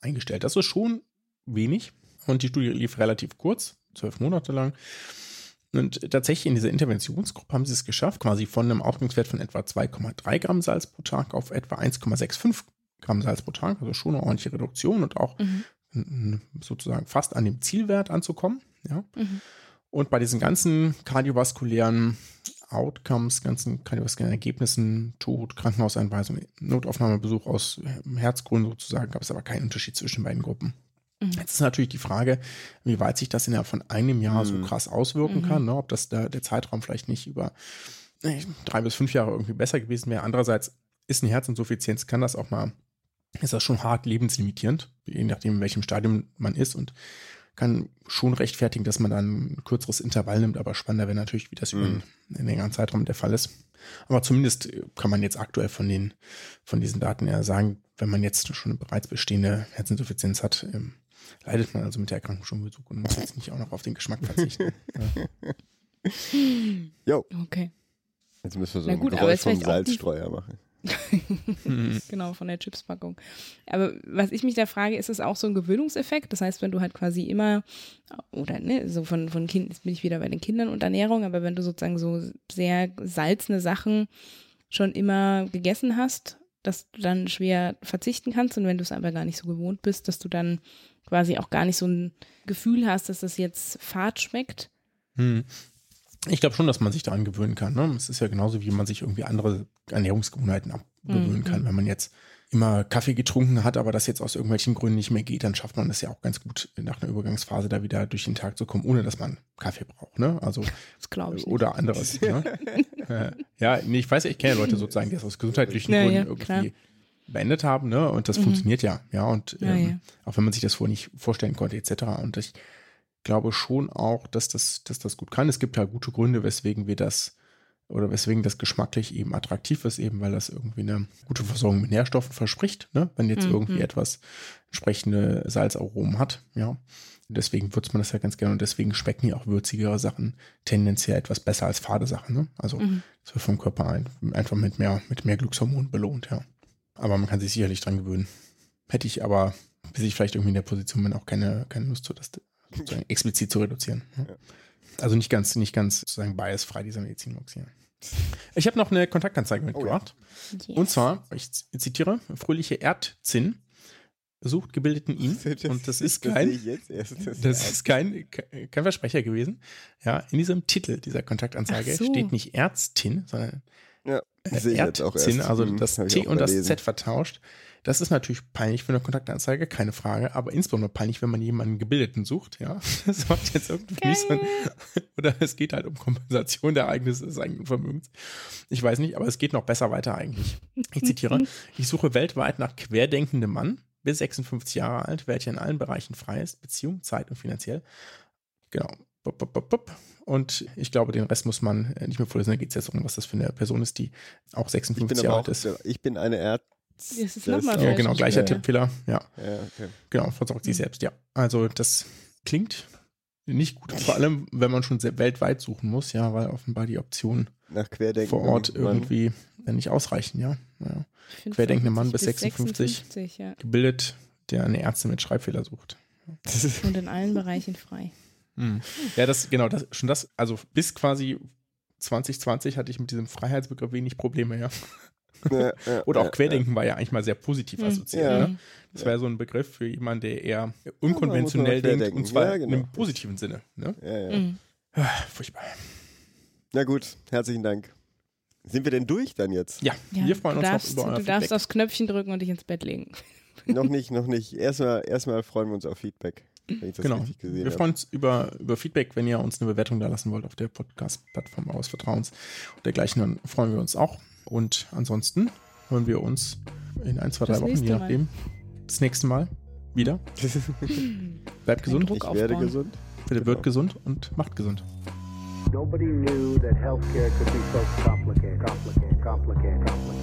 eingestellt. Das ist schon wenig. Und die Studie lief relativ kurz, zwölf Monate lang. Und tatsächlich in dieser Interventionsgruppe haben sie es geschafft, quasi von einem Ausgangswert von etwa 2,3 Gramm Salz pro Tag auf etwa 1,65 Gramm Salz pro Tag, also schon eine ordentliche Reduktion und auch mhm. sozusagen fast an dem Zielwert anzukommen. Ja. Mhm. Und bei diesen ganzen kardiovaskulären Outcomes, ganzen kardiovaskulären Ergebnissen, Tod, Krankenhauseinweisung, Notaufnahmebesuch aus Herzgründen sozusagen, gab es aber keinen Unterschied zwischen beiden Gruppen. Mhm. Jetzt ist natürlich die Frage, wie weit sich das innerhalb von einem Jahr mhm. so krass auswirken mhm. kann, ne? ob das da, der Zeitraum vielleicht nicht über drei bis fünf Jahre irgendwie besser gewesen wäre. Andererseits ist eine Herzinsuffizienz, kann das auch mal, ist das schon hart lebenslimitierend, je nachdem, in welchem Stadium man ist und kann schon rechtfertigen, dass man dann ein kürzeres Intervall nimmt, aber spannender wäre natürlich, wie das mhm. über einen, längeren Zeitraum der Fall ist. Aber zumindest kann man jetzt aktuell von den, von diesen Daten ja sagen, wenn man jetzt schon eine bereits bestehende Herzinsuffizienz hat, ähm, leidet man also mit der Erkrankung schon Besuch und muss jetzt nicht auch noch auf den Geschmack verzichten. Jo. Okay. Jetzt müssen wir so Na gut, ein Geräusch vom Salzstreuer machen. genau, von der Chipspackung. Aber was ich mich da frage, ist es auch so ein Gewöhnungseffekt? Das heißt, wenn du halt quasi immer, oder ne, so von, von Kind, jetzt bin ich wieder bei den Kindern und Ernährung, aber wenn du sozusagen so sehr salzene Sachen schon immer gegessen hast, dass du dann schwer verzichten kannst und wenn du es aber gar nicht so gewohnt bist, dass du dann quasi auch gar nicht so ein Gefühl hast, dass das jetzt fad schmeckt. Hm. Ich glaube schon, dass man sich daran gewöhnen kann. Ne? Es ist ja genauso, wie man sich irgendwie andere Ernährungsgewohnheiten abgewöhnen mhm. kann. Wenn man jetzt immer Kaffee getrunken hat, aber das jetzt aus irgendwelchen Gründen nicht mehr geht, dann schafft man das ja auch ganz gut, nach einer Übergangsphase da wieder durch den Tag zu kommen, ohne dass man Kaffee braucht. Ne? Also, das glaube ich. Oder nicht. anderes. ne? ja, nee, ich weiß, ich kenne Leute sozusagen, die das aus gesundheitlichen ja, Gründen ja, irgendwie klar. beendet haben, ne? Und das mhm. funktioniert ja, ja. Und ähm, ja, auch wenn man sich das vorher nicht vorstellen konnte, etc. Und ich glaube schon auch, dass das, dass das gut kann. Es gibt ja gute Gründe, weswegen wir das oder weswegen das geschmacklich eben attraktiv ist, eben weil das irgendwie eine gute Versorgung mit Nährstoffen verspricht, ne? wenn jetzt mhm. irgendwie etwas entsprechende Salzaromen hat, ja. Deswegen würzt man das ja ganz gerne und deswegen schmecken ja auch würzigere Sachen tendenziell etwas besser als fade Sachen. Ne? Also mhm. das wird vom Körper ein, einfach mit mehr, mit mehr Glückshormonen belohnt, ja. Aber man kann sich sicherlich dran gewöhnen. Hätte ich aber, bis ich vielleicht irgendwie in der Position bin, auch keine, keine Lust zu, das explizit zu reduzieren. Ja. Also nicht ganz, nicht ganz sozusagen biasfrei dieser Medizinbox hier. Ich habe noch eine Kontaktanzeige mitgebracht. Oh ja. yes. Und zwar, ich zitiere, fröhliche Erdzinn sucht gebildeten ihn. Das und das ist kein, das, das ist kein, kein Versprecher gewesen. Ja, in diesem Titel dieser Kontaktanzeige so. steht nicht Ärztin, sondern ja, äh, Ärztin, also hm, das T und das Z vertauscht. Das ist natürlich peinlich für eine Kontaktanzeige, keine Frage, aber insbesondere peinlich, wenn man jemanden Gebildeten sucht, ja. Das macht jetzt irgendwie Geil. nicht so ein, oder es geht halt um Kompensation der Ereignisse des eigenen Vermögens. Ich weiß nicht, aber es geht noch besser weiter eigentlich. Ich zitiere, ich suche weltweit nach querdenkendem Mann, bis 56 Jahre alt, welcher in allen Bereichen frei ist, Beziehung, Zeit und finanziell. Genau. Und ich glaube, den Rest muss man äh, nicht mehr vorlesen. Da geht es jetzt um, was das für eine Person ist, die auch 56 Jahre alt ist. Ich bin eine. Das ist nochmal Ja, genau, gleicher ja. Tippfehler. Ja. ja okay. Genau, versorgt sich mhm. selbst, ja. Also das klingt nicht gut. Vor allem, wenn man schon weltweit suchen muss, ja, weil offenbar die Optionen vor Ort irgendwie nicht ausreichen, ja. ja. Querdenkende Mann bis 56, 56 ja. gebildet, der eine Ärztin mit Schreibfehler sucht. Und in allen Bereichen frei. Hm. Ja, das, genau, das, schon das, also bis quasi 2020 hatte ich mit diesem Freiheitsbegriff wenig Probleme, ja. Ja, ja, Oder auch Querdenken ja, war ja eigentlich mal sehr positiv hm. assoziiert. Ne? Das wäre so ein Begriff für jemanden, der eher unkonventionell denkt und zwar genau. in einem positiven Sinne. Ne? Mhm. Furchtbar. Na gut, herzlichen Dank. Sind wir denn durch dann jetzt? Ja, wir freuen uns darfst, noch über euer Du darfst aufs Knöpfchen drücken und dich ins Bett legen. noch nicht, noch nicht. Erstmal, erstmal freuen wir uns auf Feedback. genau. wir freuen uns über, über Feedback, wenn ihr uns eine Bewertung da lassen wollt auf der Podcast-Plattform eures Vertrauens und dergleichen, dann freuen wir uns auch. Und ansonsten hören wir uns in ein, zwei, drei Wochen, je nachdem, das nächste Mal wieder. Bleibt gesund. Ich werde gesund. Bitte genau. wird gesund und macht gesund. Nobody knew that healthcare could be so complicated, complicated, complicated, complicated.